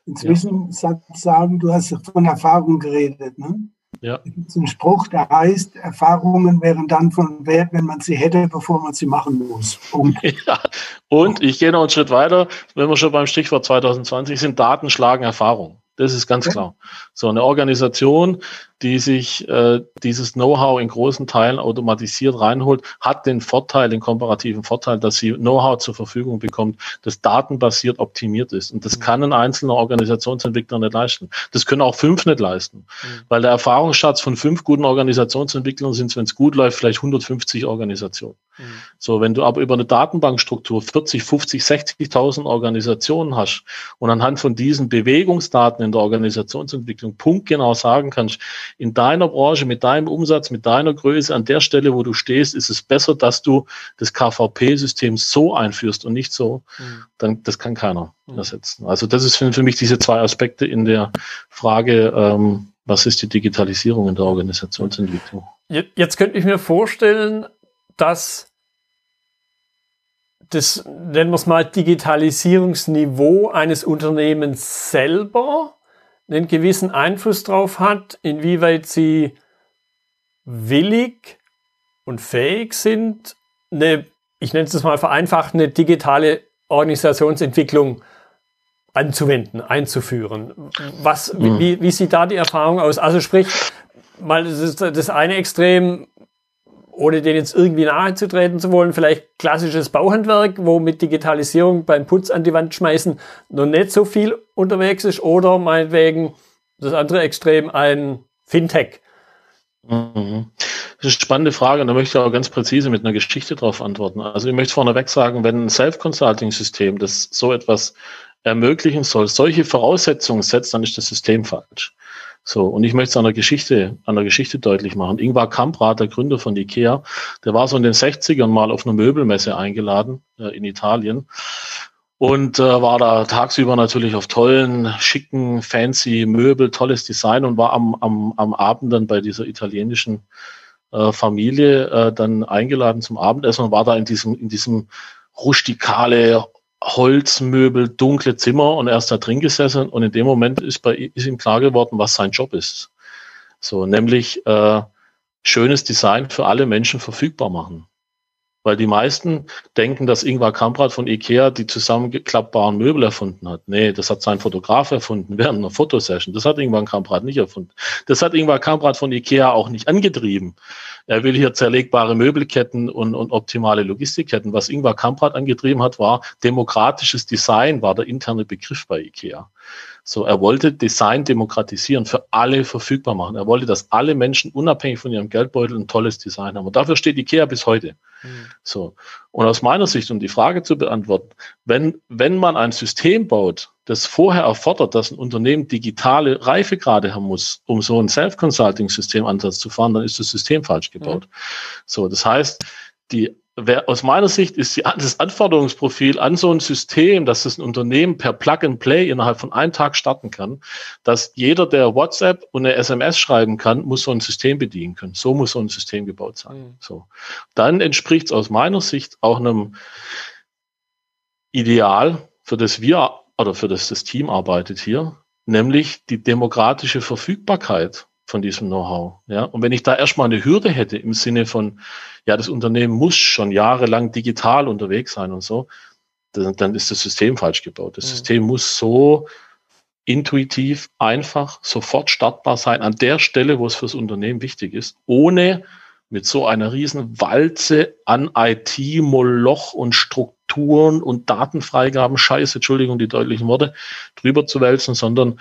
Inzwischen ja. sagen, du hast von Erfahrung geredet. Ne? Ja. Es gibt einen Spruch, der heißt, Erfahrungen wären dann von Wert, wenn man sie hätte, bevor man sie machen muss. Punkt. Ja. Und ich gehe noch einen Schritt weiter, wenn wir schon beim Stichwort 2020 sind, Daten schlagen Erfahrung. Das ist ganz klar. So eine Organisation, die sich äh, dieses Know-how in großen Teilen automatisiert reinholt, hat den Vorteil, den komparativen Vorteil, dass sie Know-how zur Verfügung bekommt, das datenbasiert optimiert ist. Und das mhm. kann ein einzelner Organisationsentwickler nicht leisten. Das können auch fünf nicht leisten. Mhm. Weil der Erfahrungsschatz von fünf guten Organisationsentwicklern sind, wenn es gut läuft, vielleicht 150 Organisationen. Mhm. So, wenn du aber über eine Datenbankstruktur 40, 50, 60.000 Organisationen hast und anhand von diesen Bewegungsdaten in der Organisationsentwicklung punktgenau sagen kannst, in deiner Branche, mit deinem Umsatz, mit deiner Größe, an der Stelle, wo du stehst, ist es besser, dass du das KVP-System so einführst und nicht so, mhm. dann das kann keiner mhm. ersetzen. Also das ist für, für, mich diese zwei Aspekte in der Frage, ähm, was ist die Digitalisierung in der Organisationsentwicklung? Jetzt könnte ich mir vorstellen, dass das, nennen wir es mal, Digitalisierungsniveau eines Unternehmens selber einen gewissen Einfluss drauf hat, inwieweit sie willig und fähig sind, eine, ich nenne es mal vereinfacht, eine digitale Organisationsentwicklung anzuwenden, einzuführen. Was, mhm. wie, wie sieht da die Erfahrung aus? Also sprich, mal das, das eine Extrem, ohne den jetzt irgendwie nahe zu treten zu wollen, vielleicht klassisches Bauhandwerk, wo mit Digitalisierung beim Putz an die Wand schmeißen noch nicht so viel unterwegs ist, oder meinetwegen das andere Extrem ein Fintech. Mhm. Das ist eine spannende Frage und da möchte ich auch ganz präzise mit einer Geschichte darauf antworten. Also ich möchte vorneweg sagen, wenn ein Self-Consulting-System, das so etwas ermöglichen soll, solche Voraussetzungen setzt, dann ist das System falsch. So, und ich möchte es an der Geschichte, an der Geschichte deutlich machen. Ingvar Kamprad, der Gründer von IKEA, der war so in den 60ern mal auf einer Möbelmesse eingeladen äh, in Italien und äh, war da tagsüber natürlich auf tollen, schicken, fancy Möbel, tolles Design und war am, am, am Abend dann bei dieser italienischen äh, Familie äh, dann eingeladen zum Abendessen und war da in diesem, in diesem rustikale Holzmöbel, dunkle Zimmer und er ist da drin gesessen und in dem Moment ist, bei, ist ihm klar geworden, was sein Job ist. So, nämlich äh, schönes Design für alle Menschen verfügbar machen. Weil die meisten denken, dass Ingvar Kamprad von Ikea die zusammengeklappbaren Möbel erfunden hat. Nee, das hat sein Fotograf erfunden während einer Fotosession. Das hat Ingvar Kamprad nicht erfunden. Das hat Ingvar Kamprad von Ikea auch nicht angetrieben. Er will hier zerlegbare Möbelketten und, und optimale Logistikketten. Was Ingvar Kamprad angetrieben hat, war demokratisches Design, war der interne Begriff bei Ikea. So, er wollte Design demokratisieren, für alle verfügbar machen. Er wollte, dass alle Menschen unabhängig von ihrem Geldbeutel ein tolles Design haben. Und dafür steht IKEA bis heute. Mhm. So. Und aus meiner Sicht, um die Frage zu beantworten, wenn, wenn man ein System baut, das vorher erfordert, dass ein Unternehmen digitale Reifegrade haben muss, um so ein Self-Consulting-System-Ansatz zu fahren, dann ist das System falsch gebaut. Mhm. So, das heißt, die wer, aus meiner Sicht ist die, das Anforderungsprofil an so ein System, dass das ein Unternehmen per Plug and Play innerhalb von einem Tag starten kann, dass jeder, der WhatsApp und eine SMS schreiben kann, muss so ein System bedienen können. So muss so ein System gebaut sein. Mhm. So. Dann entspricht es aus meiner Sicht auch einem Ideal, für das wir oder für das das Team arbeitet hier, nämlich die demokratische Verfügbarkeit von diesem Know-how. Ja? Und wenn ich da erstmal eine Hürde hätte im Sinne von, ja, das Unternehmen muss schon jahrelang digital unterwegs sein und so, dann, dann ist das System falsch gebaut. Das mhm. System muss so intuitiv, einfach, sofort startbar sein, an der Stelle, wo es fürs Unternehmen wichtig ist, ohne mit so einer riesen Walze an IT, Moloch und Strukturen und Datenfreigaben, Scheiße, Entschuldigung, die deutlichen Worte, drüber zu wälzen, sondern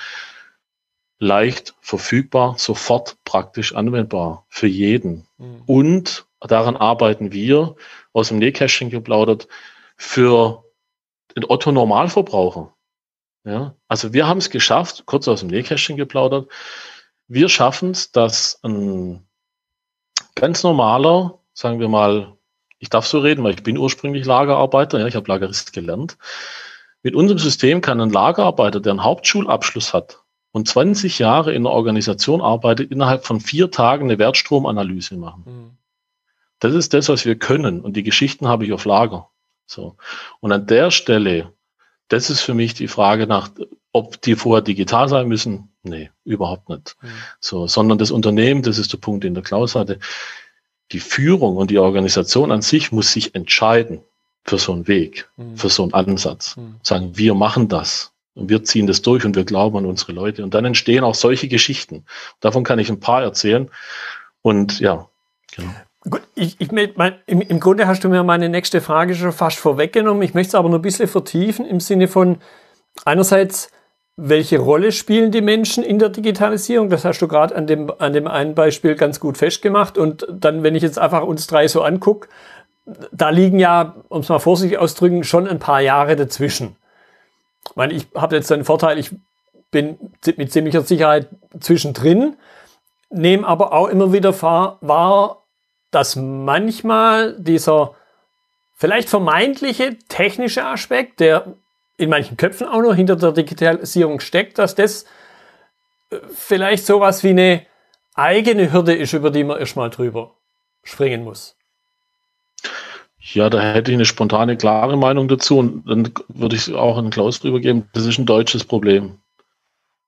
leicht verfügbar, sofort praktisch anwendbar für jeden. Mhm. Und daran arbeiten wir aus dem Nähkästchen geplaudert für den Otto Normalverbraucher. Ja, also wir haben es geschafft, kurz aus dem Nähkästchen geplaudert, wir schaffen es, dass ein ganz normaler, sagen wir mal, ich darf so reden, weil ich bin ursprünglich Lagerarbeiter, ja, ich habe Lagerist gelernt. Mit unserem System kann ein Lagerarbeiter, der einen Hauptschulabschluss hat, und 20 Jahre in einer Organisation arbeitet, innerhalb von vier Tagen eine Wertstromanalyse machen. Mhm. Das ist das, was wir können. Und die Geschichten habe ich auf Lager. So. Und an der Stelle, das ist für mich die Frage nach, ob die vorher digital sein müssen. Nee, überhaupt nicht. Mhm. So, sondern das Unternehmen, das ist der Punkt, den der Klaus hatte. Die Führung und die Organisation an sich muss sich entscheiden für so einen Weg, mhm. für so einen Ansatz. Mhm. Sagen, wir machen das. Und wir ziehen das durch und wir glauben an unsere Leute. Und dann entstehen auch solche Geschichten. Davon kann ich ein paar erzählen. Und ja, genau. Gut, ich, ich mein, im, im Grunde hast du mir meine nächste Frage schon fast vorweggenommen. Ich möchte es aber noch ein bisschen vertiefen im Sinne von einerseits, welche Rolle spielen die Menschen in der Digitalisierung? Das hast du gerade an dem, an dem einen Beispiel ganz gut festgemacht. Und dann, wenn ich jetzt einfach uns drei so angucke, da liegen ja, um es mal vorsichtig auszudrücken, schon ein paar Jahre dazwischen. Ich meine, ich habe jetzt den Vorteil, ich bin mit ziemlicher Sicherheit zwischendrin, nehme aber auch immer wieder wahr, dass manchmal dieser vielleicht vermeintliche technische Aspekt, der in manchen Köpfen auch noch hinter der Digitalisierung steckt, dass das äh, vielleicht sowas wie eine eigene Hürde ist, über die man erstmal drüber springen muss. Ja, da hätte ich eine spontane, klare Meinung dazu und dann würde ich auch an Klaus drüber geben. Das ist ein deutsches Problem.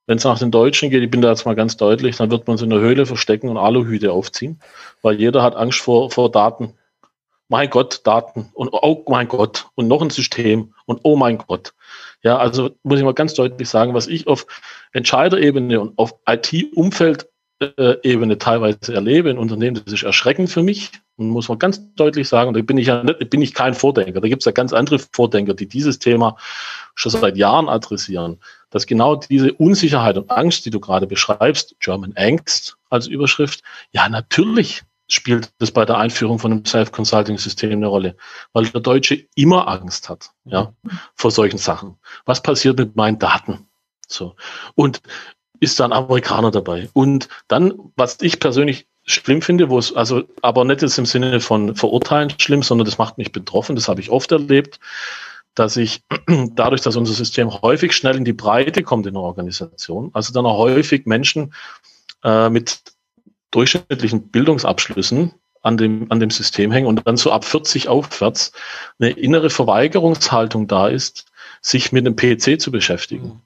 Wenn es nach den Deutschen geht, ich bin da jetzt mal ganz deutlich, dann wird man sich in der Höhle verstecken und Aluhüte aufziehen, weil jeder hat Angst vor, vor Daten. Mein Gott, Daten und oh mein Gott und noch ein System und oh mein Gott. Ja, also muss ich mal ganz deutlich sagen, was ich auf Entscheiderebene und auf IT-Umfeld äh, teilweise erlebe in Unternehmen, das ist erschreckend für mich. Und muss man ganz deutlich sagen, da bin ich ja nicht, bin ich kein Vordenker. Da gibt es ja ganz andere Vordenker, die dieses Thema schon seit Jahren adressieren. Dass genau diese Unsicherheit und Angst, die du gerade beschreibst, German Angst als Überschrift, ja, natürlich spielt das bei der Einführung von einem Self-Consulting-System eine Rolle, weil der Deutsche immer Angst hat, ja, vor solchen Sachen. Was passiert mit meinen Daten? So. Und ist da ein Amerikaner dabei. Und dann, was ich persönlich schlimm finde, wo es, also, aber nicht jetzt im Sinne von verurteilen schlimm, sondern das macht mich betroffen, das habe ich oft erlebt, dass ich dadurch, dass unser System häufig schnell in die Breite kommt in der Organisation, also dann auch häufig Menschen äh, mit durchschnittlichen Bildungsabschlüssen an dem, an dem System hängen und dann so ab 40 aufwärts eine innere Verweigerungshaltung da ist, sich mit dem PC zu beschäftigen.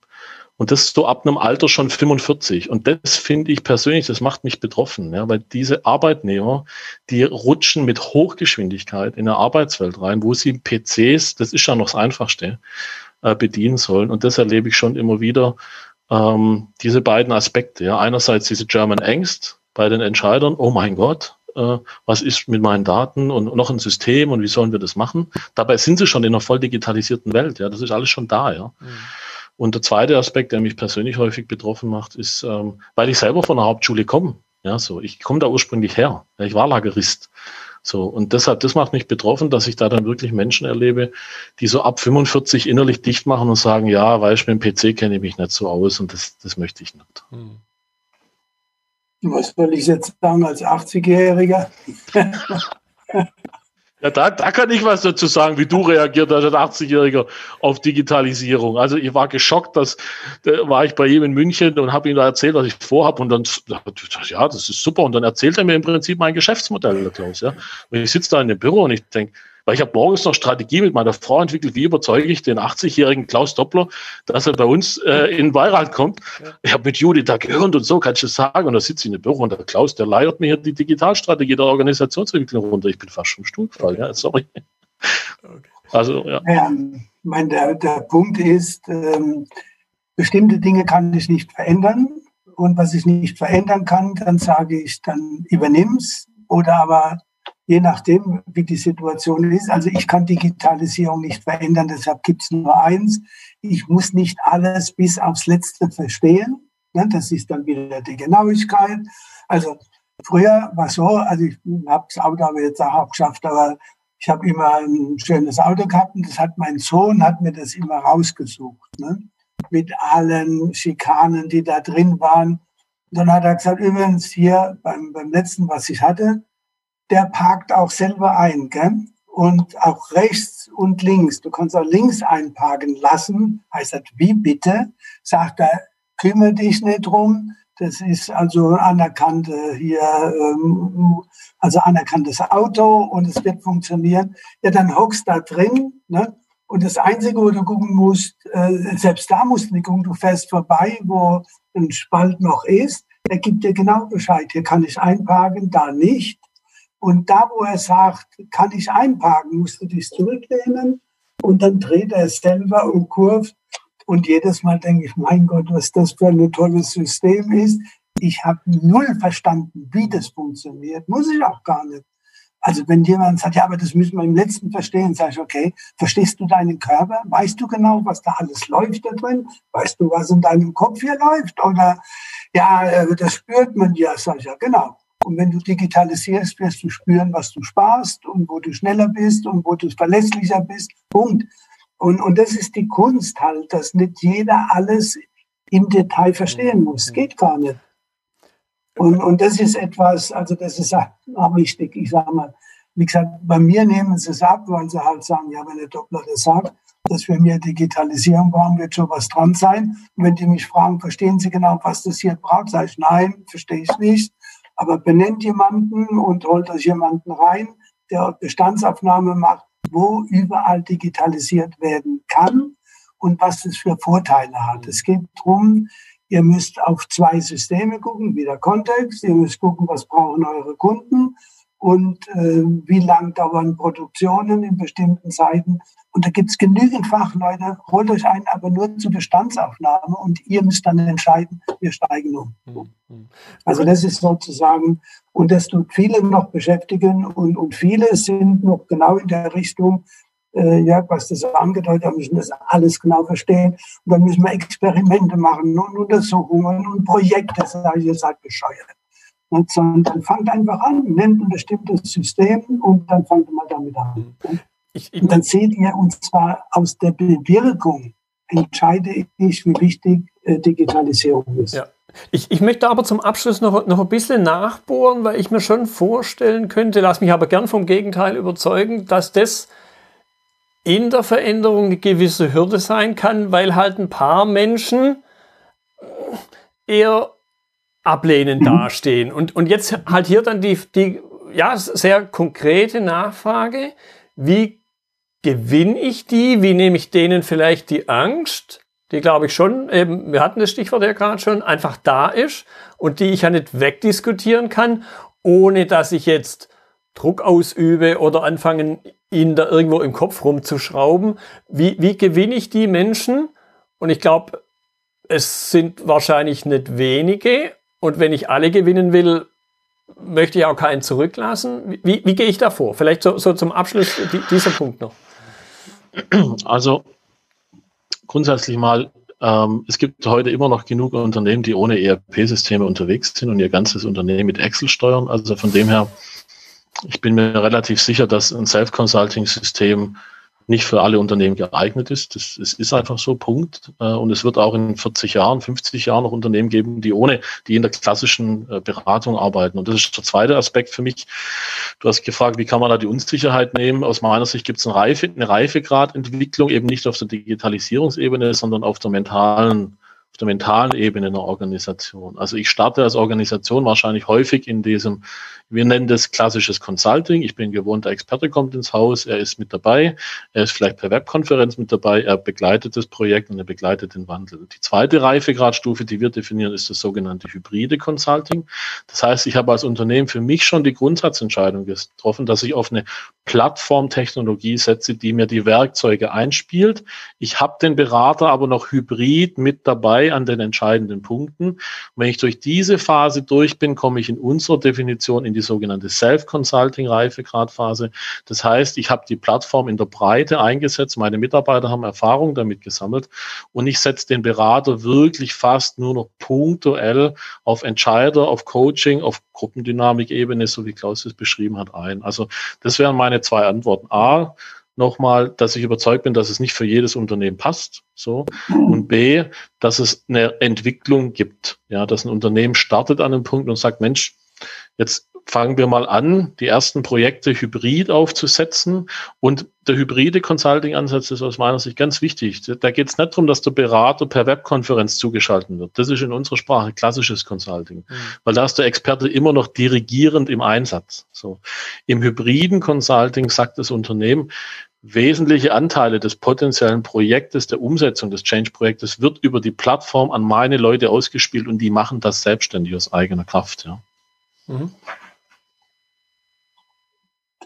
Und das so ab einem Alter schon 45. Und das finde ich persönlich, das macht mich betroffen, ja, weil diese Arbeitnehmer, die rutschen mit Hochgeschwindigkeit in eine Arbeitswelt rein, wo sie PCs, das ist ja noch das Einfachste, äh, bedienen sollen. Und das erlebe ich schon immer wieder, ähm, diese beiden Aspekte. Ja. Einerseits diese German Angst bei den Entscheidern, oh mein Gott, äh, was ist mit meinen Daten und noch ein System und wie sollen wir das machen? Dabei sind sie schon in einer voll digitalisierten Welt, ja, das ist alles schon da, ja. Mhm. Und der zweite Aspekt, der mich persönlich häufig betroffen macht, ist, ähm, weil ich selber von der Hauptschule komme. Ja, so, ich komme da ursprünglich her. Ja, ich war Lagerist. So, und deshalb, das macht mich betroffen, dass ich da dann wirklich Menschen erlebe, die so ab 45 innerlich dicht machen und sagen, ja, weißt du, mit dem PC kenne ich mich nicht so aus und das, das möchte ich nicht. Hm. Was soll ich jetzt sagen als 80-Jähriger? Ja, da, da kann ich was dazu sagen, wie du reagiert hast als 80-Jähriger auf Digitalisierung. Also ich war geschockt, dass da war ich bei ihm in München und habe ihm da erzählt, was ich vorhabe und dann ja, das ist super und dann erzählt er mir im Prinzip mein Geschäftsmodell, Klaus. Ja, und ich sitze da in dem Büro und ich denke, weil ich habe morgens noch Strategie mit meiner Frau entwickelt, wie überzeuge ich den 80-jährigen Klaus Doppler, dass er bei uns äh, in den Beirat kommt. Ja. Ich habe mit Judith da gehört und so, kann ich das sagen. Und da sitze ich in dem Büro und der Klaus, der leiert mir hier die Digitalstrategie der Organisationsentwicklung runter. Ich bin fast vom Stuhl gefallen, ja, sorry. Okay. Also, ja. ja mein, der, der Punkt ist, ähm, bestimmte Dinge kann ich nicht verändern. Und was ich nicht verändern kann, dann sage ich, dann übernimm's. Oder aber je nachdem, wie die Situation ist. Also ich kann Digitalisierung nicht verändern, deshalb gibt es nur eins. Ich muss nicht alles bis aufs Letzte verstehen. Ne, das ist dann wieder die Genauigkeit. Also früher war so, also ich habe das Auto aber jetzt auch geschafft, aber ich habe immer ein schönes Auto gehabt und das hat mein Sohn, hat mir das immer rausgesucht. Ne? Mit allen Schikanen, die da drin waren. Und dann hat er gesagt, übrigens hier beim, beim letzten, was ich hatte, der parkt auch selber ein, gell? Und auch rechts und links. Du kannst auch links einparken lassen. Heißt das, wie bitte? Sagt er, kümmere dich nicht drum. Das ist also anerkannte hier, ähm, also anerkanntes Auto und es wird funktionieren. Ja, dann hockst da drin, ne? Und das Einzige, wo du gucken musst, äh, selbst da musst du nicht gucken, du fährst vorbei, wo ein Spalt noch ist. Der gibt dir genau Bescheid. Hier kann ich einparken, da nicht. Und da, wo er sagt, kann ich einparken, musst du dich zurücklehnen und dann dreht er selber und kurvt. Und jedes Mal denke ich, mein Gott, was das für ein tolles System ist. Ich habe null verstanden, wie das funktioniert. Muss ich auch gar nicht. Also wenn jemand sagt, ja, aber das müssen wir im letzten verstehen, sage ich, okay, verstehst du deinen Körper? Weißt du genau, was da alles läuft da drin? Weißt du, was in deinem Kopf hier läuft? Oder ja, äh, das spürt man ja, sage ich, ja, genau. Und wenn du digitalisierst, wirst du spüren, was du sparst und wo du schneller bist und wo du verlässlicher bist. Punkt. Und, und das ist die Kunst halt, dass nicht jeder alles im Detail verstehen muss. Geht gar nicht. Und, und das ist etwas, also das ist auch wichtig. Ich sage mal, wie gesagt, bei mir nehmen sie es ab, weil sie halt sagen, ja, wenn der Doppler das sagt, dass wir mehr Digitalisierung brauchen, wird schon was dran sein. Und wenn die mich fragen, verstehen Sie genau, was das hier braucht, sage ich, nein, verstehe ich nicht. Aber benennt jemanden und holt euch jemanden rein, der Bestandsaufnahme macht, wo überall digitalisiert werden kann und was es für Vorteile hat. Es geht darum, ihr müsst auf zwei Systeme gucken, wie der Kontext, ihr müsst gucken, was brauchen eure Kunden und äh, wie lang dauern Produktionen in bestimmten Zeiten. Und da gibt es genügend Fachleute, holt euch einen, aber nur zur Bestandsaufnahme und ihr müsst dann entscheiden, wir steigen um. Mhm. Also das ist sozusagen, und das tut viele noch beschäftigen und, und viele sind noch genau in der Richtung, äh, ja, was das angedeutet hat, müssen das alles genau verstehen. Und dann müssen wir Experimente machen und Untersuchungen und Projekte, sage ich, ihr seid bescheuert sondern fangt einfach an, nennt ein bestimmtes System und dann fangt mal damit an. Ich, ich, und dann seht ihr, und zwar aus der Bewirkung entscheide ich, wie wichtig äh, Digitalisierung ist. Ja. Ich, ich, möchte aber zum Abschluss noch, noch ein bisschen nachbohren, weil ich mir schon vorstellen könnte, lass mich aber gern vom Gegenteil überzeugen, dass das in der Veränderung eine gewisse Hürde sein kann, weil halt ein paar Menschen eher ablehnend mhm. dastehen. Und, und jetzt halt hier dann die, die ja, sehr konkrete Nachfrage. Wie gewinne ich die? Wie nehme ich denen vielleicht die Angst? Die glaube ich schon, eben, wir hatten das Stichwort ja gerade schon, einfach da ist und die ich ja nicht wegdiskutieren kann, ohne dass ich jetzt Druck ausübe oder anfangen, ihnen da irgendwo im Kopf rumzuschrauben. Wie, wie gewinne ich die Menschen? Und ich glaube, es sind wahrscheinlich nicht wenige. Und wenn ich alle gewinnen will, möchte ich auch keinen zurücklassen. Wie, wie gehe ich da vor? Vielleicht so, so zum Abschluss dieser Punkt noch. Also grundsätzlich mal, ähm, es gibt heute immer noch genug Unternehmen, die ohne ERP-Systeme unterwegs sind und ihr ganzes Unternehmen mit Excel steuern. Also von dem her, ich bin mir relativ sicher, dass ein Self-Consulting-System nicht für alle Unternehmen geeignet ist. Das, das ist einfach so, Punkt. Äh, und es wird auch in 40 Jahren, 50 Jahren noch Unternehmen geben, die ohne, die in der klassischen äh, Beratung arbeiten. Und das ist der zweite Aspekt für mich. Du hast gefragt, wie kann man da die Unsicherheit nehmen? Aus meiner Sicht gibt es eine, Reife, eine Reifegradentwicklung, eben nicht auf der Digitalisierungsebene, sondern auf der mentalen auf der mentalen Ebene einer Organisation. Also ich starte als Organisation wahrscheinlich häufig in diesem wir nennen das klassisches Consulting. Ich bin gewohnter Experte, kommt ins Haus, er ist mit dabei, er ist vielleicht per Webkonferenz mit dabei, er begleitet das Projekt und er begleitet den Wandel. Die zweite Reifegradstufe, die wir definieren, ist das sogenannte hybride Consulting. Das heißt, ich habe als Unternehmen für mich schon die Grundsatzentscheidung getroffen, dass ich auf eine Plattformtechnologie setze, die mir die Werkzeuge einspielt. Ich habe den Berater aber noch hybrid mit dabei an den entscheidenden Punkten. Und wenn ich durch diese Phase durch bin, komme ich in unserer Definition in die die sogenannte Self-Consulting-Reifegradphase. Das heißt, ich habe die Plattform in der Breite eingesetzt, meine Mitarbeiter haben Erfahrung damit gesammelt und ich setze den Berater wirklich fast nur noch punktuell auf Entscheider, auf Coaching, auf Gruppendynamik-Ebene, so wie Klaus es beschrieben hat, ein. Also das wären meine zwei Antworten. A, nochmal, dass ich überzeugt bin, dass es nicht für jedes Unternehmen passt, so. Und B, dass es eine Entwicklung gibt, ja, dass ein Unternehmen startet an einem Punkt und sagt, Mensch, jetzt fangen wir mal an, die ersten Projekte hybrid aufzusetzen. Und der hybride Consulting-Ansatz ist aus meiner Sicht ganz wichtig. Da geht es nicht darum, dass der Berater per Webkonferenz zugeschaltet wird. Das ist in unserer Sprache klassisches Consulting, mhm. weil da ist der Experte immer noch dirigierend im Einsatz. So. Im hybriden Consulting sagt das Unternehmen, wesentliche Anteile des potenziellen Projektes, der Umsetzung des Change-Projektes wird über die Plattform an meine Leute ausgespielt und die machen das selbstständig aus eigener Kraft. Ja. Mhm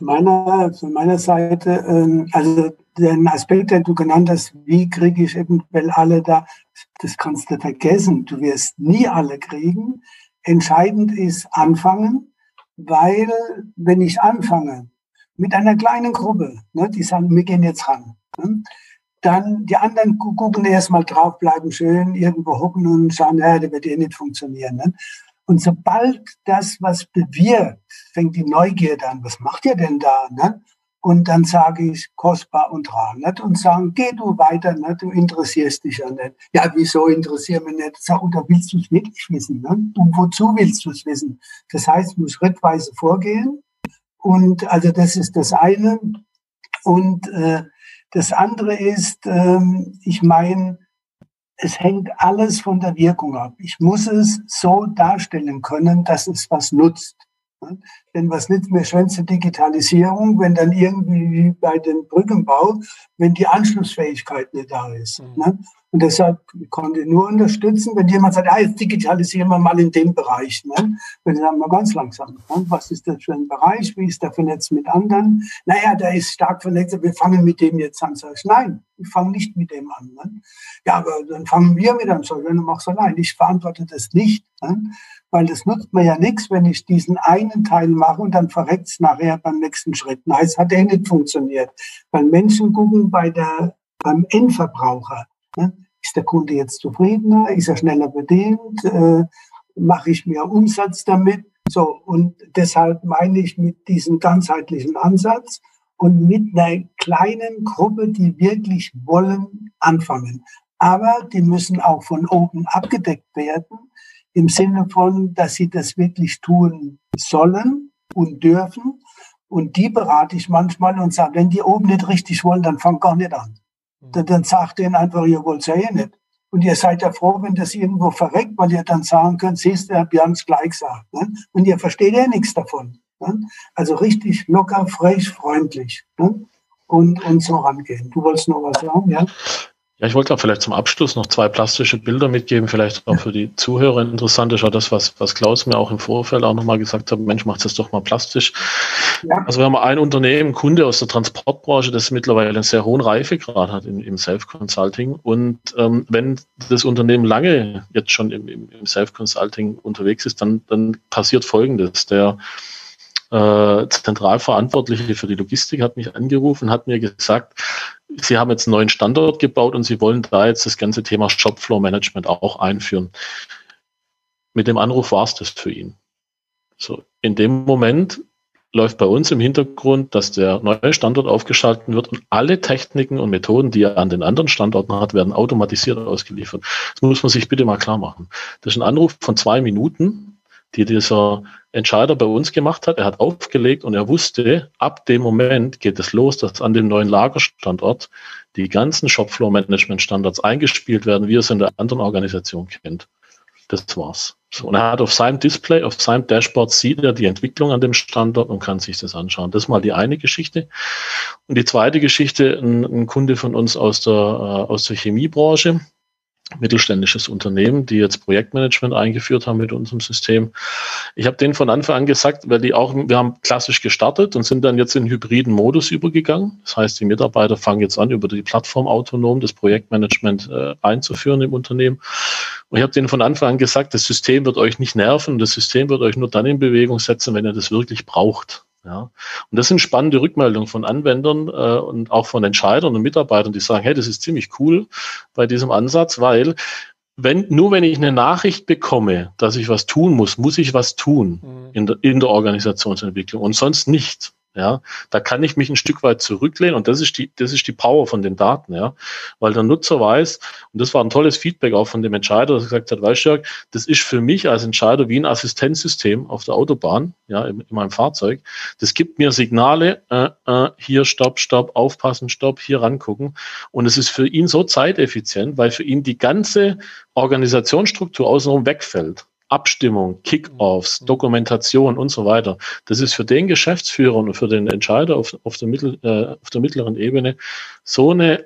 meiner, von meiner Seite, ähm, also den Aspekt, den du genannt hast, wie kriege ich eventuell alle da, das kannst du vergessen. Du wirst nie alle kriegen. Entscheidend ist anfangen, weil wenn ich anfange mit einer kleinen Gruppe, ne, die sagen, wir gehen jetzt ran, ne, dann die anderen gucken erstmal drauf, bleiben schön, irgendwo hocken und schauen, ja, das wird eh nicht funktionieren. Ne. Und sobald das was bewirkt, fängt die Neugierde an. Was macht ihr denn da? Ne? Und dann sage ich kostbar und rar. Nicht? Und sagen, geh du weiter, nicht? du interessierst dich ja nicht. Ja, wieso interessiert mich nicht? Sag, oder willst du es wirklich wissen? Ne? Und wozu willst du es wissen? Das heißt, du musst schrittweise vorgehen. Und also das ist das eine. Und äh, das andere ist, ähm, ich meine, es hängt alles von der Wirkung ab. Ich muss es so darstellen können, dass es was nutzt. Denn was nützt mir schönste Digitalisierung, wenn dann irgendwie bei den Brückenbau, wenn die Anschlussfähigkeit nicht da ist. Mhm. Und deshalb konnte ich nur unterstützen, wenn jemand sagt, ah, jetzt digitalisieren wir mal in dem Bereich. Ne? Wenn sagen wir ganz langsam, ne? was ist das für ein Bereich, wie ist der vernetzt mit anderen? Naja, der ist stark vernetzt, wir fangen mit dem jetzt an. Sag ich, nein, ich fange nicht mit dem an. Ne? Ja, aber dann fangen wir mit an. Sag, wenn du machst, nein, ich verantworte das nicht. Ne? Weil das nutzt mir ja nichts, wenn ich diesen einen Teil mache und dann verreckt es nachher beim nächsten Schritt. Nein, es hat eh nicht funktioniert. Weil Menschen gucken bei der, beim Endverbraucher. Ne? Ist der Kunde jetzt zufriedener? Ist er schneller bedient? Äh, Mache ich mehr Umsatz damit? So, und deshalb meine ich mit diesem ganzheitlichen Ansatz und mit einer kleinen Gruppe, die wirklich wollen, anfangen. Aber die müssen auch von oben abgedeckt werden, im Sinne von, dass sie das wirklich tun sollen und dürfen. Und die berate ich manchmal und sage, wenn die oben nicht richtig wollen, dann fang gar nicht an. Dann, dann sagt denen einfach, ihr wollt ja eh nicht. Und ihr seid ja froh, wenn das irgendwo verreckt, weil ihr dann sagen könnt, siehst du, wir haben es gleich gesagt. Ne? Und ihr versteht ja nichts davon. Ne? Also richtig locker, frech, freundlich. Ne? Und, und so rangehen. Du wolltest noch was sagen, ja? Ja, ich wollte auch vielleicht zum Abschluss noch zwei plastische Bilder mitgeben, vielleicht auch für die Zuhörer interessant ist, auch das, was, was Klaus mir auch im Vorfeld auch nochmal gesagt hat, Mensch, macht das doch mal plastisch. Ja. Also wir haben ein Unternehmen, Kunde aus der Transportbranche, das mittlerweile einen sehr hohen Reifegrad hat im, im Self-Consulting. Und ähm, wenn das Unternehmen lange jetzt schon im, im, im Self-Consulting unterwegs ist, dann, dann passiert Folgendes. Der äh, Zentralverantwortliche für die Logistik hat mich angerufen, hat mir gesagt, Sie haben jetzt einen neuen Standort gebaut und Sie wollen da jetzt das ganze Thema Shopfloor Management auch einführen. Mit dem Anruf war es das für ihn. So, in dem Moment läuft bei uns im Hintergrund, dass der neue Standort aufgeschaltet wird und alle Techniken und Methoden, die er an den anderen Standorten hat, werden automatisiert ausgeliefert. Das muss man sich bitte mal klar machen. Das ist ein Anruf von zwei Minuten die dieser Entscheider bei uns gemacht hat. Er hat aufgelegt und er wusste, ab dem Moment geht es los, dass an dem neuen Lagerstandort die ganzen Shopfloor-Management-Standards eingespielt werden, wie er es in der anderen Organisation kennt. Das war's. So, und er hat auf seinem Display, auf seinem Dashboard sieht er die Entwicklung an dem Standort und kann sich das anschauen. Das ist mal die eine Geschichte. Und die zweite Geschichte, ein, ein Kunde von uns aus der, äh, aus der Chemiebranche, mittelständisches Unternehmen, die jetzt Projektmanagement eingeführt haben mit unserem System. Ich habe denen von Anfang an gesagt, weil die auch, wir haben klassisch gestartet und sind dann jetzt in hybriden Modus übergegangen. Das heißt, die Mitarbeiter fangen jetzt an, über die Plattform autonom das Projektmanagement äh, einzuführen im Unternehmen. Und ich habe denen von Anfang an gesagt, das System wird euch nicht nerven, das System wird euch nur dann in Bewegung setzen, wenn ihr das wirklich braucht. Ja, und das sind spannende Rückmeldungen von Anwendern äh, und auch von Entscheidern und Mitarbeitern, die sagen, hey, das ist ziemlich cool bei diesem Ansatz, weil wenn, nur wenn ich eine Nachricht bekomme, dass ich was tun muss, muss ich was tun mhm. in, der, in der Organisationsentwicklung und sonst nicht. Ja, da kann ich mich ein Stück weit zurücklehnen und das ist die, das ist die Power von den Daten, ja, weil der Nutzer weiß, und das war ein tolles Feedback auch von dem Entscheider, der gesagt hat, weißt du, das ist für mich als Entscheider wie ein Assistenzsystem auf der Autobahn, ja, in, in meinem Fahrzeug. Das gibt mir Signale, äh, äh, hier Stopp, Stopp, aufpassen, Stopp, hier rangucken. Und es ist für ihn so zeiteffizient, weil für ihn die ganze Organisationsstruktur außenrum wegfällt. Abstimmung, Kickoffs, mhm. Dokumentation und so weiter. Das ist für den Geschäftsführer und für den Entscheider auf, auf, der, Mittel, äh, auf der mittleren Ebene so eine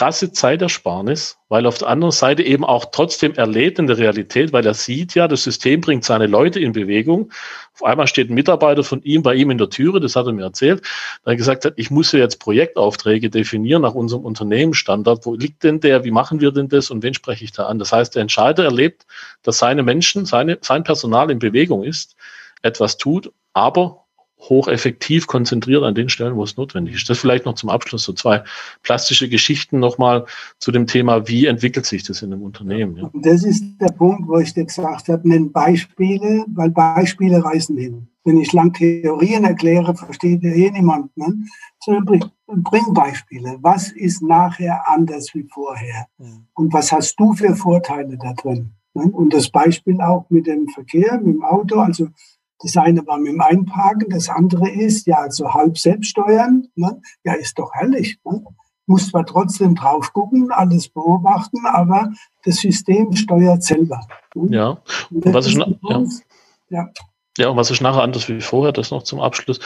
krasse Zeitersparnis, weil auf der anderen Seite eben auch trotzdem erlebt in der Realität, weil er sieht ja, das System bringt seine Leute in Bewegung. Auf einmal steht ein Mitarbeiter von ihm bei ihm in der Türe, das hat er mir erzählt, der gesagt hat, ich muss ja jetzt Projektaufträge definieren nach unserem Unternehmensstandard. Wo liegt denn der? Wie machen wir denn das? Und wen spreche ich da an? Das heißt, der Entscheider erlebt, dass seine Menschen, seine, sein Personal in Bewegung ist, etwas tut, aber hocheffektiv konzentriert an den Stellen, wo es notwendig ist. Das vielleicht noch zum Abschluss so zwei plastische Geschichten nochmal zu dem Thema, wie entwickelt sich das in einem Unternehmen. Ja. Das ist der Punkt, wo ich dir gesagt habe, nenn Beispiele, weil Beispiele reißen hin. Wenn ich lang Theorien erkläre, versteht ja eh niemand. Ne? Sondern bring, Beispiele. Was ist nachher anders wie vorher? Und was hast du für Vorteile da drin? Ne? Und das Beispiel auch mit dem Verkehr, mit dem Auto, also das eine war mit dem Einparken, das andere ist, ja, also halb selbst steuern. Ne? Ja, ist doch herrlich. Ne? Muss zwar trotzdem drauf gucken, alles beobachten, aber das System steuert selber. Ne? Ja, und was ist, ja. ja. ja, und was ist nachher anders wie vorher, das noch zum Abschluss.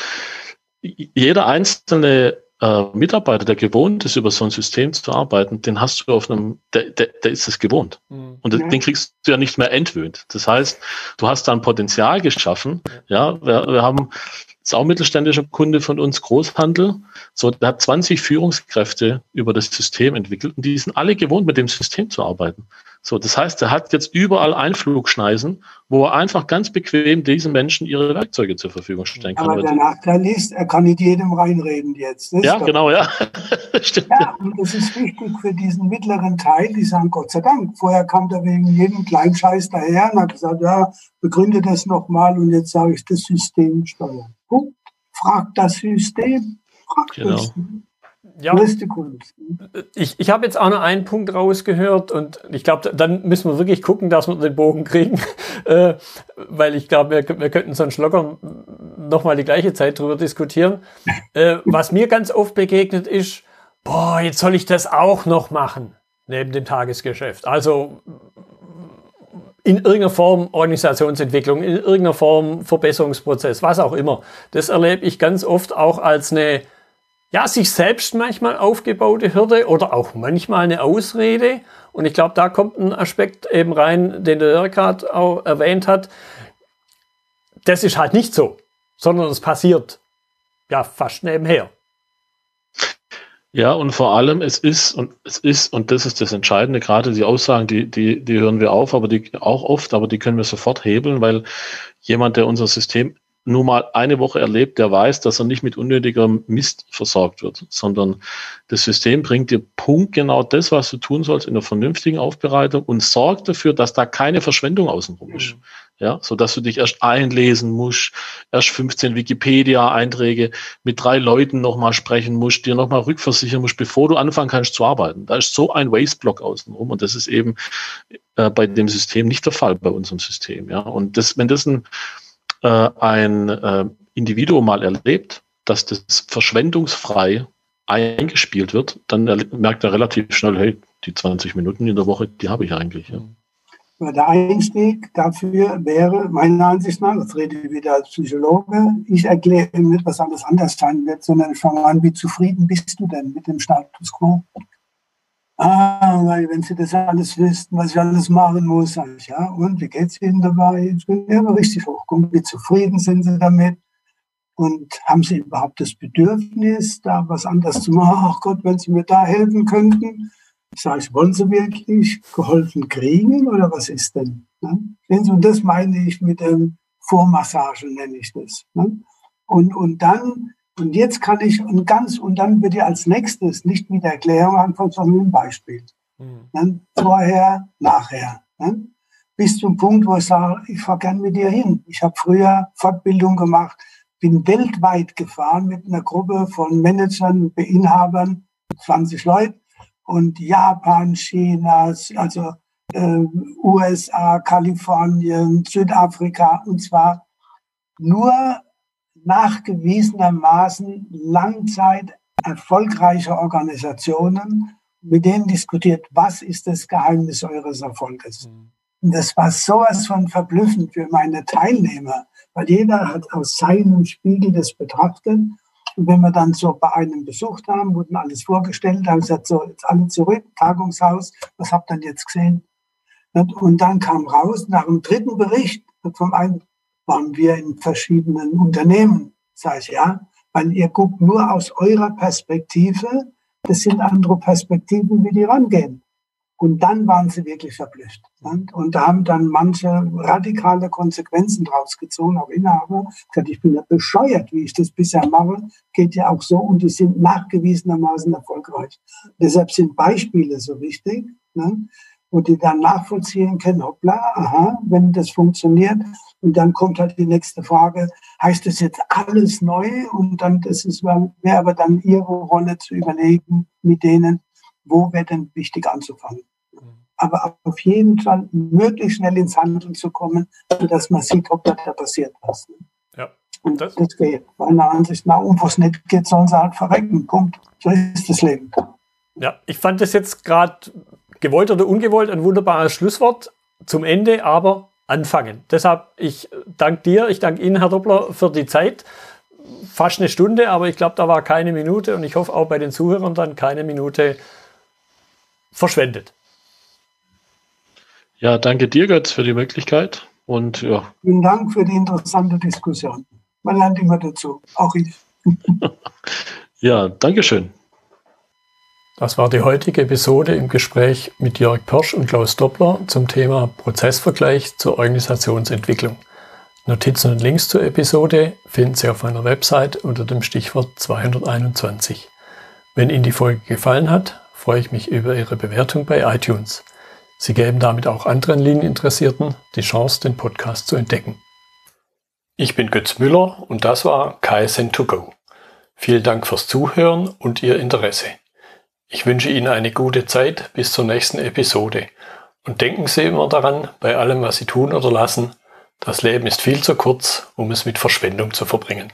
Jeder einzelne äh, Mitarbeiter, der gewohnt ist, über so ein System zu arbeiten, den hast du auf einem, der, der, der ist es gewohnt. Mhm. Und ja. den kriegst du ja nicht mehr entwöhnt. Das heißt, du hast da ein Potenzial geschaffen. Ja, wir, wir haben ist auch mittelständischer Kunde von uns, Großhandel. So, der hat 20 Führungskräfte über das System entwickelt und die sind alle gewohnt, mit dem System zu arbeiten. So, das heißt, er hat jetzt überall Einflugschneisen, wo er einfach ganz bequem diesen Menschen ihre Werkzeuge zur Verfügung stellen kann. Aber der Nachteil ist, er kann nicht jedem reinreden jetzt. ja, genau, ja. Stimmt. Ja, und das ist wichtig für diesen mittleren Teil, die sagen, Gott sei Dank, vorher kam der wegen jedem Kleinscheiß daher und hat gesagt, ja, begründe das nochmal und jetzt sage ich, das System steuern. Guck, frag das System. Frag genau. das System ja, ich, ich habe jetzt auch noch einen Punkt rausgehört und ich glaube, dann müssen wir wirklich gucken, dass wir den Bogen kriegen, äh, weil ich glaube, wir, wir könnten sonst locker nochmal die gleiche Zeit drüber diskutieren. Äh, was mir ganz oft begegnet ist, boah, jetzt soll ich das auch noch machen. neben dem Tagesgeschäft. Also in irgendeiner Form Organisationsentwicklung, in irgendeiner Form Verbesserungsprozess, was auch immer. Das erlebe ich ganz oft auch als eine, ja, sich selbst manchmal aufgebaute Hürde oder auch manchmal eine Ausrede. Und ich glaube, da kommt ein Aspekt eben rein, den der Jörg gerade auch erwähnt hat. Das ist halt nicht so, sondern es passiert ja fast nebenher. Ja, und vor allem, es ist, und es ist, und das ist das Entscheidende, gerade die Aussagen, die, die, die hören wir auf, aber die auch oft, aber die können wir sofort hebeln, weil jemand, der unser System nur mal eine Woche erlebt, der weiß, dass er nicht mit unnötiger Mist versorgt wird, sondern das System bringt dir punktgenau das, was du tun sollst, in einer vernünftigen Aufbereitung und sorgt dafür, dass da keine Verschwendung außenrum ist. Mhm. Ja, so dass du dich erst einlesen musst, erst 15 Wikipedia-Einträge mit drei Leuten nochmal sprechen musst, dir nochmal rückversichern musst, bevor du anfangen kannst zu arbeiten. Da ist so ein Waste-Block außenrum und das ist eben äh, bei dem System nicht der Fall, bei unserem System. Ja, und das, wenn das ein äh, ein äh, Individuum mal erlebt, dass das verschwendungsfrei eingespielt wird, dann merkt er relativ schnell, hey, die 20 Minuten in der Woche, die habe ich eigentlich. Ja. Der Einstieg dafür wäre, meiner Ansicht nach, das rede ich wieder als Psychologe, ich erkläre nicht, was alles anders sein wird, sondern ich fange an, wie zufrieden bist du denn mit dem Status quo? Ah, weil wenn Sie das alles wüssten, was ich alles machen muss, sage ich, ja, und wie geht's Ihnen dabei? Ich bin immer richtig hochkommen. Wie zufrieden sind Sie damit? Und haben Sie überhaupt das Bedürfnis, da was anderes zu machen? Ach Gott, wenn Sie mir da helfen könnten. Ich sage, ich, wollen Sie wirklich geholfen kriegen oder was ist denn? Ne? Und das meine ich mit dem Vormassage, nenne ich das. Ne? Und, und dann und jetzt kann ich und ganz, und dann wird ihr als nächstes nicht mit Erklärung anfangen, sondern mit einem Beispiel. Mhm. Dann vorher, nachher. Ne? Bis zum Punkt, wo ich sage, ich fahre gern mit dir hin. Ich habe früher Fortbildung gemacht, bin weltweit gefahren mit einer Gruppe von Managern, Beinhabern, 20 Leute und Japan, China, also äh, USA, Kalifornien, Südafrika und zwar nur nachgewiesenermaßen Langzeit erfolgreiche Organisationen, mit denen diskutiert, was ist das Geheimnis eures Erfolges. Mhm. Und das war sowas von verblüffend für meine Teilnehmer, weil jeder hat aus seinem Spiegel das betrachtet. Und wenn wir dann so bei einem besucht haben, wurden alles vorgestellt, haben gesagt, so, jetzt alle zurück, Tagungshaus, was habt ihr denn jetzt gesehen? Und dann kam raus, nach dem dritten Bericht vom einen, waren wir in verschiedenen Unternehmen. Sag ich, ja, weil ihr guckt nur aus eurer Perspektive. Das sind andere Perspektiven, wie die rangehen. Und dann waren sie wirklich verblüfft. Und da haben dann manche radikale Konsequenzen draus gezogen, auch Inhaber. Gesagt, ich bin ja bescheuert, wie ich das bisher mache. Geht ja auch so. Und die sind nachgewiesenermaßen erfolgreich. Deshalb sind Beispiele so wichtig. Ne? wo die dann nachvollziehen können, hoppla, aha, wenn das funktioniert. Und dann kommt halt die nächste Frage, heißt das jetzt alles neu? Und dann das ist, wäre aber dann ihre Rolle zu überlegen mit denen, wo wäre denn wichtig anzufangen. Aber auf jeden Fall möglichst schnell ins Handeln zu kommen, sodass man sieht, ob da passiert was. Ja. Und das, das geht. Meiner Ansicht nach, wo es nicht geht, sollen sie halt verrecken. Punkt. So ist das Leben. Ja, ich fand das jetzt gerade gewollt oder ungewollt ein wunderbares Schlusswort zum Ende, aber anfangen. Deshalb, ich danke dir, ich danke Ihnen, Herr Doppler, für die Zeit. Fast eine Stunde, aber ich glaube, da war keine Minute und ich hoffe auch bei den Zuhörern dann keine Minute verschwendet. Ja, danke dir, Götz, für die Möglichkeit. Und ja. Vielen Dank für die interessante Diskussion. Man lernt immer dazu, auch ich. ja, danke schön. Das war die heutige Episode im Gespräch mit Jörg Pirsch und Klaus Doppler zum Thema Prozessvergleich zur Organisationsentwicklung. Notizen und Links zur Episode finden Sie auf meiner Website unter dem Stichwort 221. Wenn Ihnen die Folge gefallen hat, freue ich mich über Ihre Bewertung bei iTunes. Sie geben damit auch anderen Linieninteressierten die Chance, den Podcast zu entdecken. Ich bin Götz Müller und das war KSN2Go. Vielen Dank fürs Zuhören und Ihr Interesse. Ich wünsche Ihnen eine gute Zeit bis zur nächsten Episode. Und denken Sie immer daran, bei allem, was Sie tun oder lassen, das Leben ist viel zu kurz, um es mit Verschwendung zu verbringen.